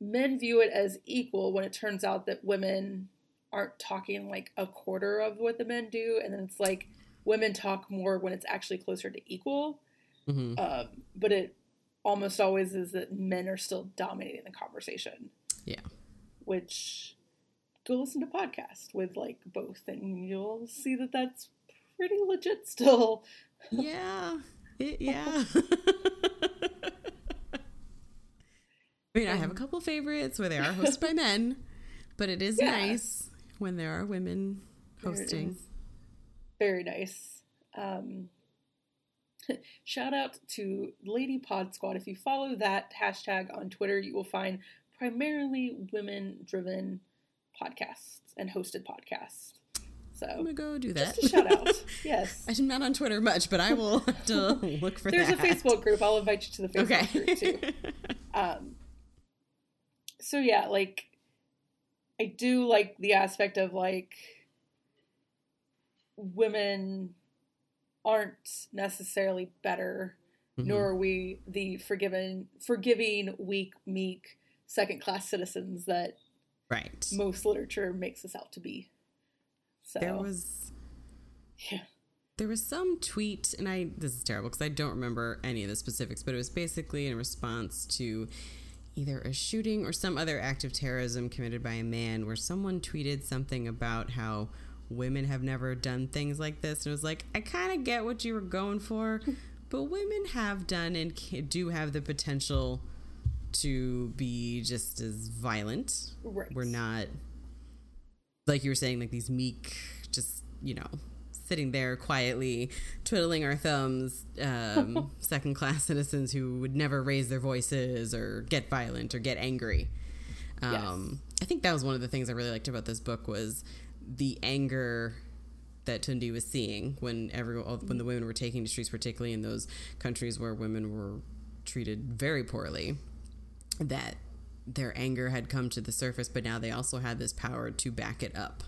men view it as equal when it turns out that women aren't talking like a quarter of what the men do and then it's like women talk more when it's actually closer to equal Mm-hmm. Um, but it almost always is that men are still dominating the conversation. Yeah. Which go listen to podcast with like both, and you'll see that that's pretty legit still. Yeah. It, yeah. I mean, I have a couple favorites where they are hosted by men, but it is yeah. nice when there are women hosting. Very nice. Um, Shout out to Lady Pod Squad. If you follow that hashtag on Twitter, you will find primarily women driven podcasts and hosted podcasts. So I'm gonna go do that. Just a shout out. Yes. I'm not on Twitter much, but I will look for There's that. There's a Facebook group. I'll invite you to the Facebook okay. group too. Um so yeah, like I do like the aspect of like women aren't necessarily better, mm-hmm. nor are we the forgiven, forgiving, weak, meek, second class citizens that right most literature makes us out to be. So there was yeah. there was some tweet and i this is terrible because i don't remember any of the specifics but it was basically in response to either a shooting or some other act of terrorism committed by a man where someone tweeted something about how women have never done things like this. And it was like i kind of get what you were going for but women have done and do have the potential to be just as violent. Right. we're not like you were saying like these meek just you know sitting there quietly twiddling our thumbs um, second class citizens who would never raise their voices or get violent or get angry. Um, i think that was one of the things i really liked about this book was the anger that Tunde was seeing when every when the women were taking to streets, particularly in those countries where women were treated very poorly, that their anger had come to the surface, but now they also had this power to back it up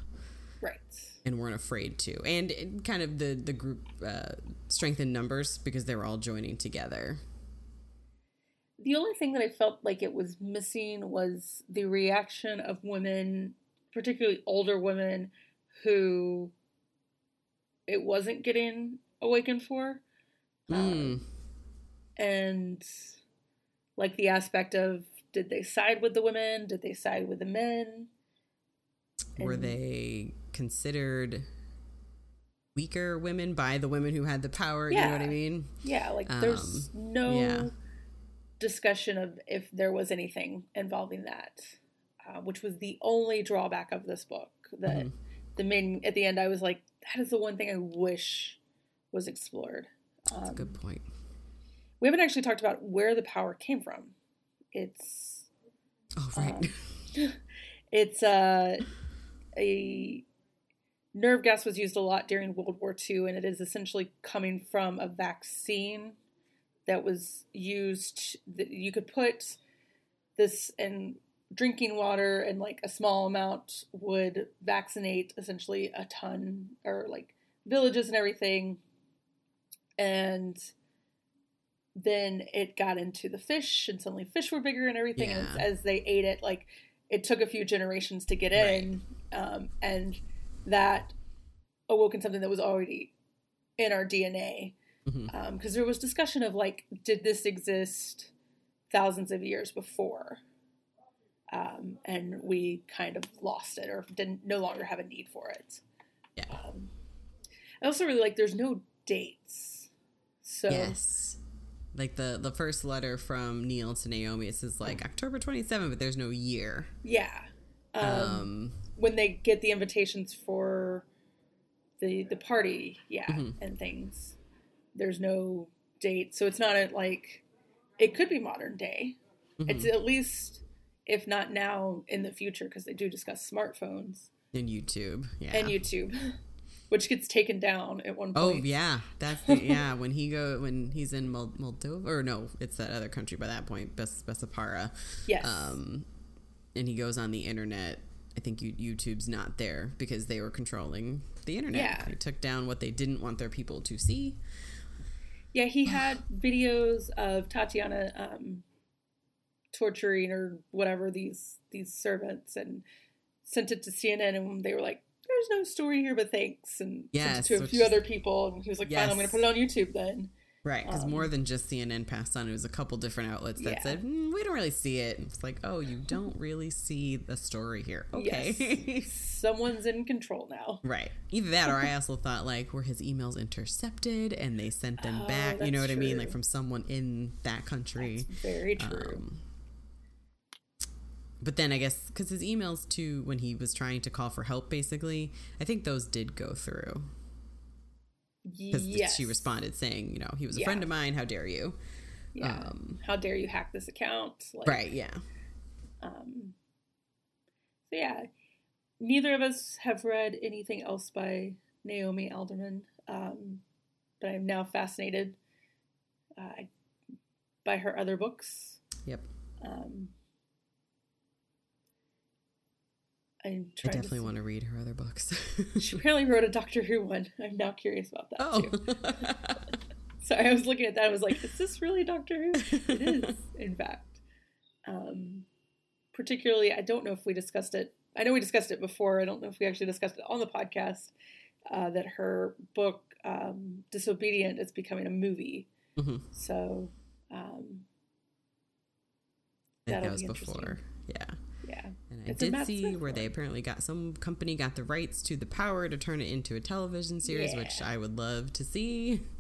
Right. and weren't afraid to. And it, kind of the the group uh, strength in numbers because they were all joining together. The only thing that I felt like it was missing was the reaction of women, particularly older women, who it wasn't getting awakened for. Um, Mm. and like the aspect of did they side with the women? Did they side with the men? Were they considered weaker women by the women who had the power? You know what I mean? Yeah, like there's no yeah. discussion of if there was anything involving that, uh, which was the only drawback of this book. That Mhm. the main at the end, I was like, that is the one thing I wish was explored. That's a Um, good point. we haven't actually talked about where the power came from. It's Oh, right. um, it's uh, a nerve gas was used a lot during World War II, and it is essentially coming from a vaccine that was used. That you could put this in drinking water, and like a small amount would vaccinate essentially a ton or like villages and everything. And then it got into the fish, and suddenly fish were bigger and everything. And as they ate it, like it took a few generations to get Right. in, um, and that awoken something that was already in our DNA. Because there was discussion of like, did this exist thousands of years before? Um, and we kind of lost it or didn't no longer have a need for it. Yeah. Um, I also really like there's no dates. So Yes. Like the the first letter from Neil to Naomi, it says like October 27, but there's no year. yeah. Um, Um, when they get the invitations for the the party, yeah, Mhm. and things. There's no date, so it's not a, like it could be modern day. mhm. It's at least if not now in the future because they do discuss smartphones and YouTube. Yeah. and YouTube, which gets taken down at one point. Oh yeah, that's the yeah. When he go when he's in Mol- Moldova or no, it's that other country by that point, Bes- Bessapara. Yes. Um, and he goes on the internet. I think you, YouTube's not there because they were controlling the internet. Yeah. They took down what they didn't want their people to see. Yeah, he had videos of Tatiana um, torturing or whatever these these servants and sent it to CNN and they were like, "There's no story here, but thanks." And Yes, to a few other people, and he was like, "Fine, I'm going to put it on YouTube then." Right, because Um, more than just CNN passed on, it was a couple different outlets that Yeah. said mm, we don't really see it. It's like, oh, you don't really see the story here. Okay, Yes. Someone's in control now. right. Either that, or I also thought like were his emails intercepted and they sent them Oh, back. You know what that's I mean? Like from someone in that country. That's very true. Um, but then I guess because his emails too, when he was trying to call for help, basically, I think those did go through because yes. she responded saying, you know, he was a Yeah. friend of mine. How dare you? Yeah. Um, How dare you hack this account? Like, right? Yeah. Um, so yeah, neither of us have read anything else by Naomi Alderman, um, but I'm now fascinated uh, by her other books. Yep. Um, I'm I trying definitely want to read her other books. She apparently wrote a Doctor Who one. I'm now curious about that oh. too. Sorry, I was looking at that. I was like, "Is this really Doctor Who?" It is, in fact. Um, particularly, I don't know if we discussed it. I know we discussed it before. I don't know if we actually discussed it on the podcast. Uh, that her book um, "Disobedient" is becoming a movie. hmm So um, that was before. Yeah. yeah, And I It's did see Smith where they apparently got some company got the rights to the power to turn it into a television series, which I would love to see.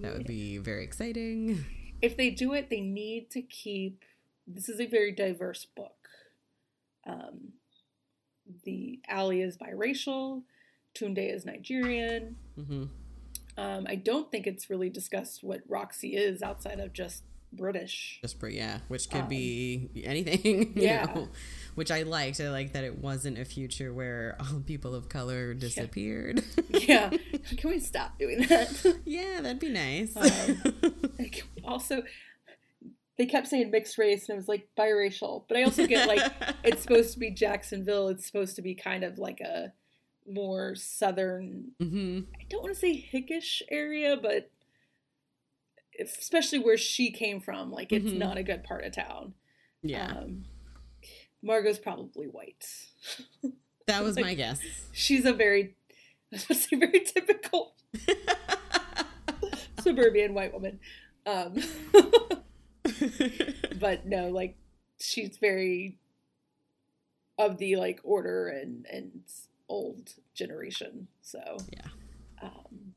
That would be very exciting. if they do it, they need to keep. This is a very diverse book. Um, the Ally is biracial. Tunde is Nigerian. hmm Um, I don't think it's really discussed what Roxy is outside of just British. Just for yeah, which could Um, be anything. you yeah. know, which I liked. I liked that it wasn't a future where all people of color disappeared. Yeah, can we stop doing that? yeah, that'd be nice. Um, also, they kept saying mixed race, and it was like biracial. But I also get like it's supposed to be Jacksonville. It's supposed to be kind of like a more southern. hmm I don't want to say hickish area, but especially where she came from, like it's Mhm. not a good part of town. Yeah, Um, Margot's probably white. that was like- my guess. She's a very, I was say very typical suburban white woman. Um, but no, like she's very of the like order and and old generation. So Yeah. um,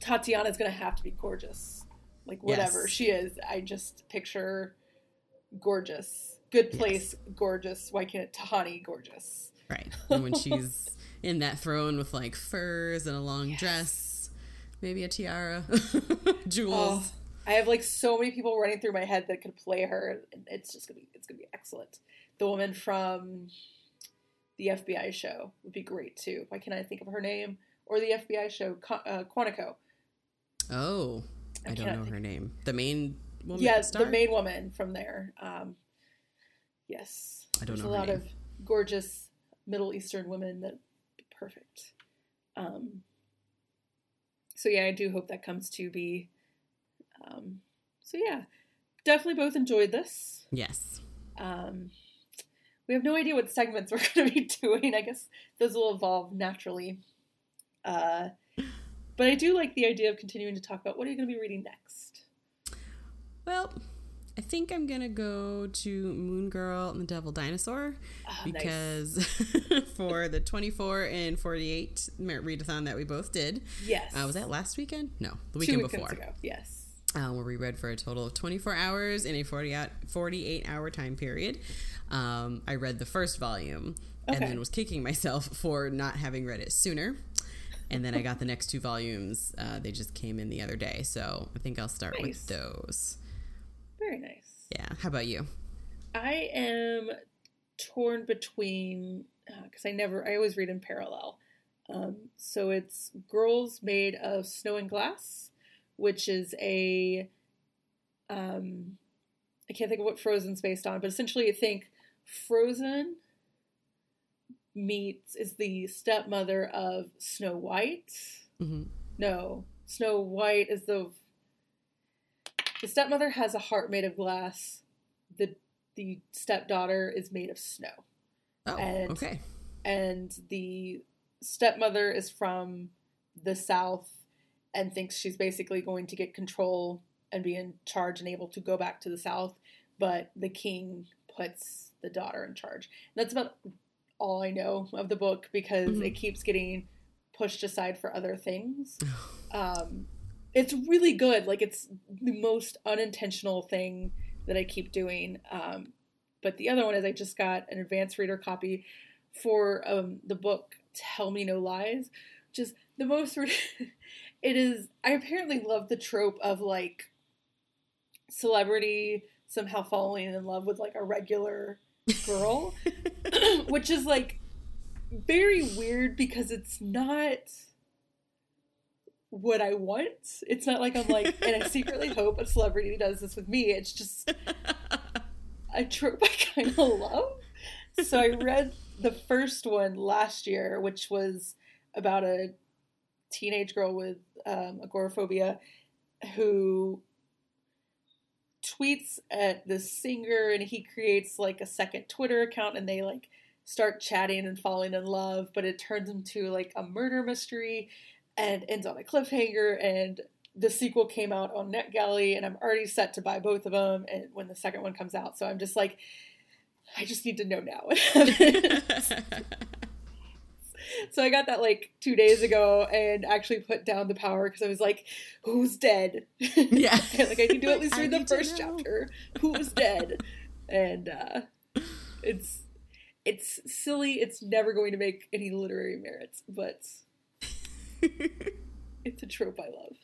Tatiana's gonna have to be gorgeous, like whatever Yes. she is. I just picture gorgeous, good place, gorgeous. Why can't it, Tahani gorgeous? Right. And when she's in that throne with like furs and a long Yes. dress, maybe a tiara, jewels. Oh, I have like so many people running through my head that could play her, it's just gonna be it's gonna be excellent. The woman from the FBI show would be great too. Why can't I think of her name? Or the FBI show, uh, Quantico. Oh, I, I don't know her name. The main woman. yeah, star? the main woman from there. Um, yes, I don't There's know a lot name. of gorgeous Middle Eastern women that be perfect. Um, so yeah, I do hope that comes to be. Um, so yeah, definitely both enjoyed this. Yes. Um, we have no idea what segments we're going to be doing. I guess those will evolve naturally. Uh, but I do like the idea of continuing to talk about what are you going to be reading next. Well, I think I'm gonna go to Moon Girl and the Devil Dinosaur nice. because for the 24 and 48 merit readathon that we both did, yes, uh, was that last weekend? No, the weekend before. ago? Yes. uh, where we read for a total of 24 hours in a 40 out, 48 hour time period. Um, I read the first volume and then was kicking myself for not having read it sooner. And then I got the next two volumes. Uh, they just came in the other day. So I think I'll start Nice. with those. Very nice. Yeah. How about you? I am torn between because I never I always read in parallel. Um, so it's Girls Made of Snow and Glass, which is a um, I can't think of what Frozen's based on, but essentially I think Frozen meets is the stepmother of Snow White. hmm No, Snow White is the the stepmother has a heart made of glass. The the stepdaughter is made of snow. Oh, And- okay. And the stepmother is from the south and thinks she's basically going to get control and be in charge and able to go back to the south, but the king puts the daughter in charge. And that's about all I know of the book because Mhm. it keeps getting pushed aside for other things. Um, it's really good. Like it's the most unintentional thing that I keep doing. Um, but the other one is I just got an advanced reader copy for um, the book Tell Me No Lies, which is the most. it is. I apparently love the trope of like celebrity somehow falling in love with like a regular girl, which is like very weird because it's not what I want. It's not like I'm like, and I secretly hope a celebrity does this with me. It's just a trope I kind of love. So I read the first one last year, which was about a teenage girl with um, agoraphobia who tweets at this singer and he creates like a second Twitter account and they like start chatting and falling in love, but it turns into like a murder mystery and ends on a cliffhanger and the sequel came out on NetGalley and I'm already set to buy both of them and when the second one comes out. So I'm just like I just need to know now. so I got that like two days ago and actually put down the power because I was like, who's dead? Yeah. like I can do at least read the first chapter. Who's dead? and uh it's it's silly. It's never going to make any literary merits, but it's a trope I love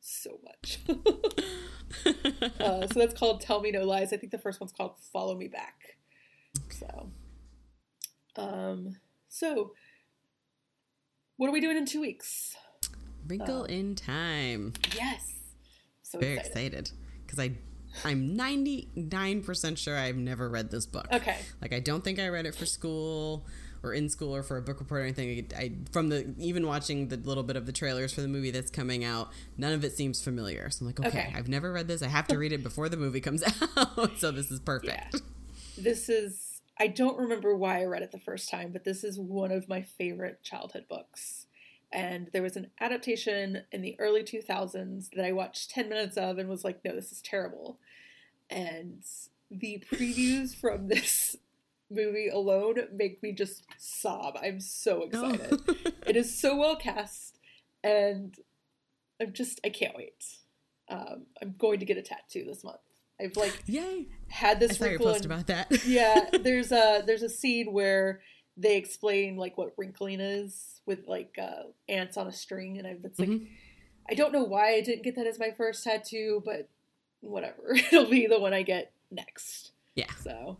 so much. uh, so that's called Tell Me No Lies. I think the first one's called Follow Me Back. So, um, so what are we doing in two weeks? Wrinkle Uh, in Time. Yes, so Very excited. because I, I'm 99% sure I've never read this book. Okay, Like I don't think I read it for school or in school or for a book report or anything. I from the even watching the little bit of the trailers for the movie that's coming out, none of it seems familiar. So I'm like, okay, Okay. I've never read this. I have to read it before the movie comes out. so this is perfect. this is. I don't remember why I read it the first time, but this is one of my favorite childhood books. And there was an adaptation in the early 2000s that I watched 10 minutes of and was like, no, this is terrible. And the previews from this movie alone make me just sob. I'm so excited. it is so well cast, and I'm just, I can't wait. Um, I'm going to get a tattoo this month. I've like Yay! had this your wrinkle post about that. yeah, there's a there's a scene where they explain like what wrinkling is with like uh, ants on a string, and I, that's like Mhm. I don't know why I didn't get that as my first tattoo, but whatever, it'll be the one I get next. Yeah. So,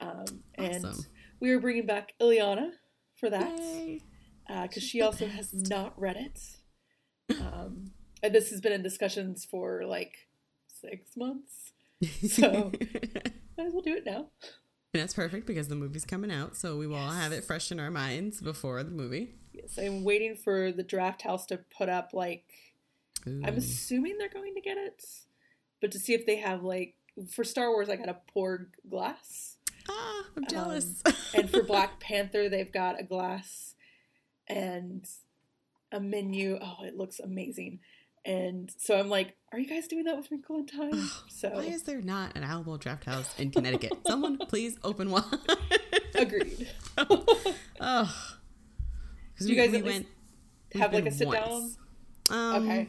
um, and Awesome. we are bringing back Ileana for that because She's she also has not read it. Um, and this has been in discussions for like six months. So- Might as well do it now. And that's perfect because the movie's coming out, so we will all have it fresh in our minds before the movie. Yes, I'm waiting for the draft house to put up like I'm assuming they're going to get it, but to see if they have like for Star Wars, I got a Porg glass, Ah, I'm jealous. and for Black Panther, they've got a glass and a menu. Oh, it looks amazing. And so I'm like, are you guys doing that with Wrinkle in Time? So Why is there not an Alamo Draft House in Connecticut? Someone please open one. agreed. oh, because You guys we went we've like, a sit once. Um, okay,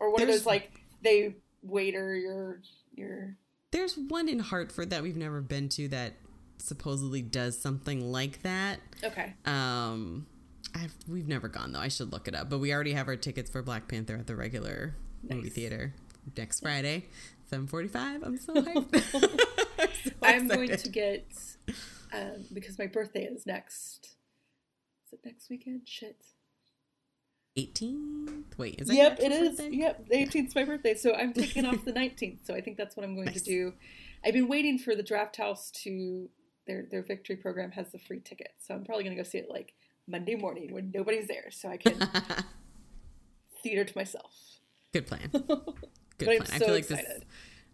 or one of those like they waiter your your There's one in Hartford that we've never been to that supposedly does something like that. okay. Um, I've, we've never gone though. I should look it up. But we already have our tickets for Black Panther at the regular movie theater next Friday, seven forty-five. I'm so hyped. So I'm going to get um, because my birthday is next. Is it next weekend? Shit. 18th. Wait, is that Yep, it is. birthday? Yep, the 18th is my birthday, so I'm taking off the 19th. So I think that's what I'm going Nice. to do. I've been waiting for the Draft House to their their victory program has the free ticket, so I'm probably going to go see it like Monday morning when nobody's there, so I can theater to myself. Good plan. Good plan. I so feel like this.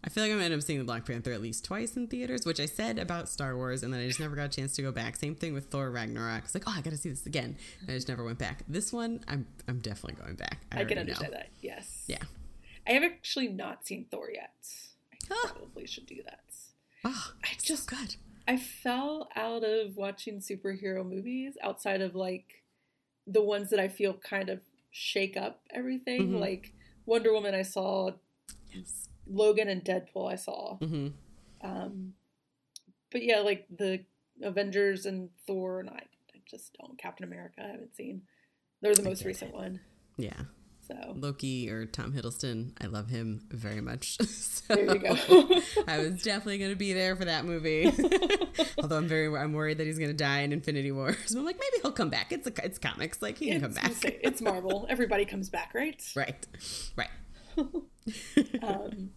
I feel like I'm gonna end up seeing the Black Panther at least twice in theaters, which I said about Star Wars, and then I just never got a chance to go back. Same thing with Thor Ragnarok. It's like, oh, I gotta see this again. And I just never went back. This one, I'm I'm definitely going back. I, I, can understand know. that. Yes. Yeah. I have actually not seen Thor yet. I Ah. probably should do that. Oh, I so good. I fell out of watching superhero movies outside of like the ones that I feel kind of shake up everything. Mhm. Like Wonder Woman, I saw Yes. Logan and Deadpool, I saw. hmm Um, but yeah, like the Avengers and Thor, and I, I just don't. Captain America, I haven't seen. They're the most recent one. Yeah. So Loki or Tom Hiddleston, I love him very much. So there you go. I was definitely gonna be there for that movie. Although I'm very, I'm worried that he's gonna die in Infinity War. So I'm like, maybe he'll come back. It's a, it's comics, like he can come back. say- it's Marvel. Everybody comes back, right? right, right. um,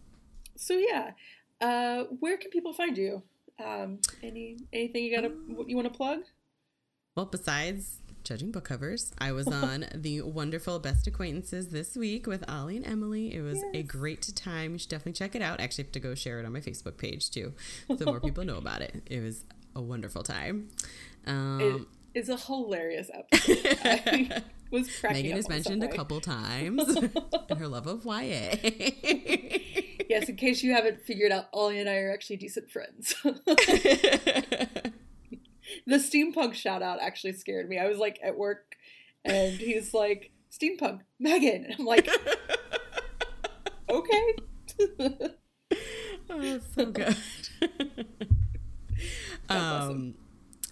so yeah, uh, where can people find you? Um, any anything you gotta Um, you want to plug? Well, besides judging book covers. I was on the wonderful Best Acquaintances this week with Ollie and Emily. It was yes. a great time. You should definitely check it out. Actually, have to go share it on my Facebook page too, so more people know about it. It was a wonderful time. Um, it is a hilarious episode. was Megan has mentioned a couple times her love of YA. yes, in case you haven't figured out, Ollie and I are actually decent friends. The steampunk shout out actually scared me. I was like at work and he's like, Steampunk, Megan. And I'm like, okay. oh, so good. um,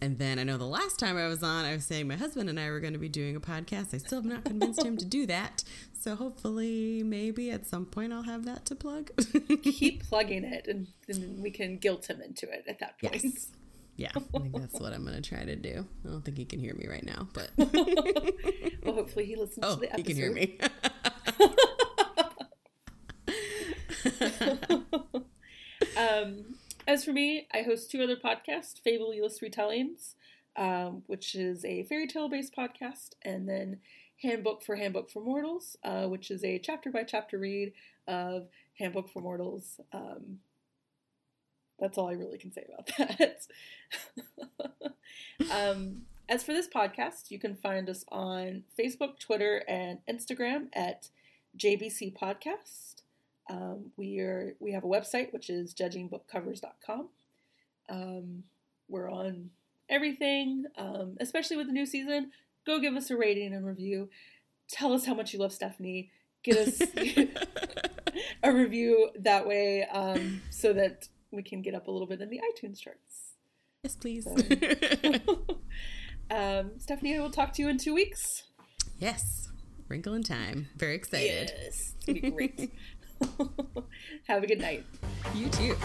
and then I know the last time I was on, I was saying my husband and I were going to be doing a podcast. I still have not convinced him to do that. So hopefully, maybe at some point, I'll have that to plug. Keep plugging it, and then we can guilt him into it at that point. Yes. Yeah, I think that's what I'm going to try to do. I don't think he can hear me right now, but. well, hopefully, he listens oh, to the episode. He can hear me. um, as for me, I host two other podcasts Fabulous Retellings, um, which is a fairy tale based podcast, and then Handbook for Handbook for Mortals, uh, which is a chapter by chapter read of Handbook for Mortals. Um, that's all I really can say about that. um, as for this podcast, you can find us on Facebook, Twitter, and Instagram at JBC Podcast. Um, we are we have a website which is judgingbookcovers.com. Um, we're on everything, um, especially with the new season. Go give us a rating and review. Tell us how much you love Stephanie. Get us a review that way um, so that we can get up a little bit in the iTunes charts. Yes, please. So, um, Stephanie, I will talk to you in two weeks. Yes. Wrinkle in time. Very excited. Yes. It's be great. Have a good night. You too.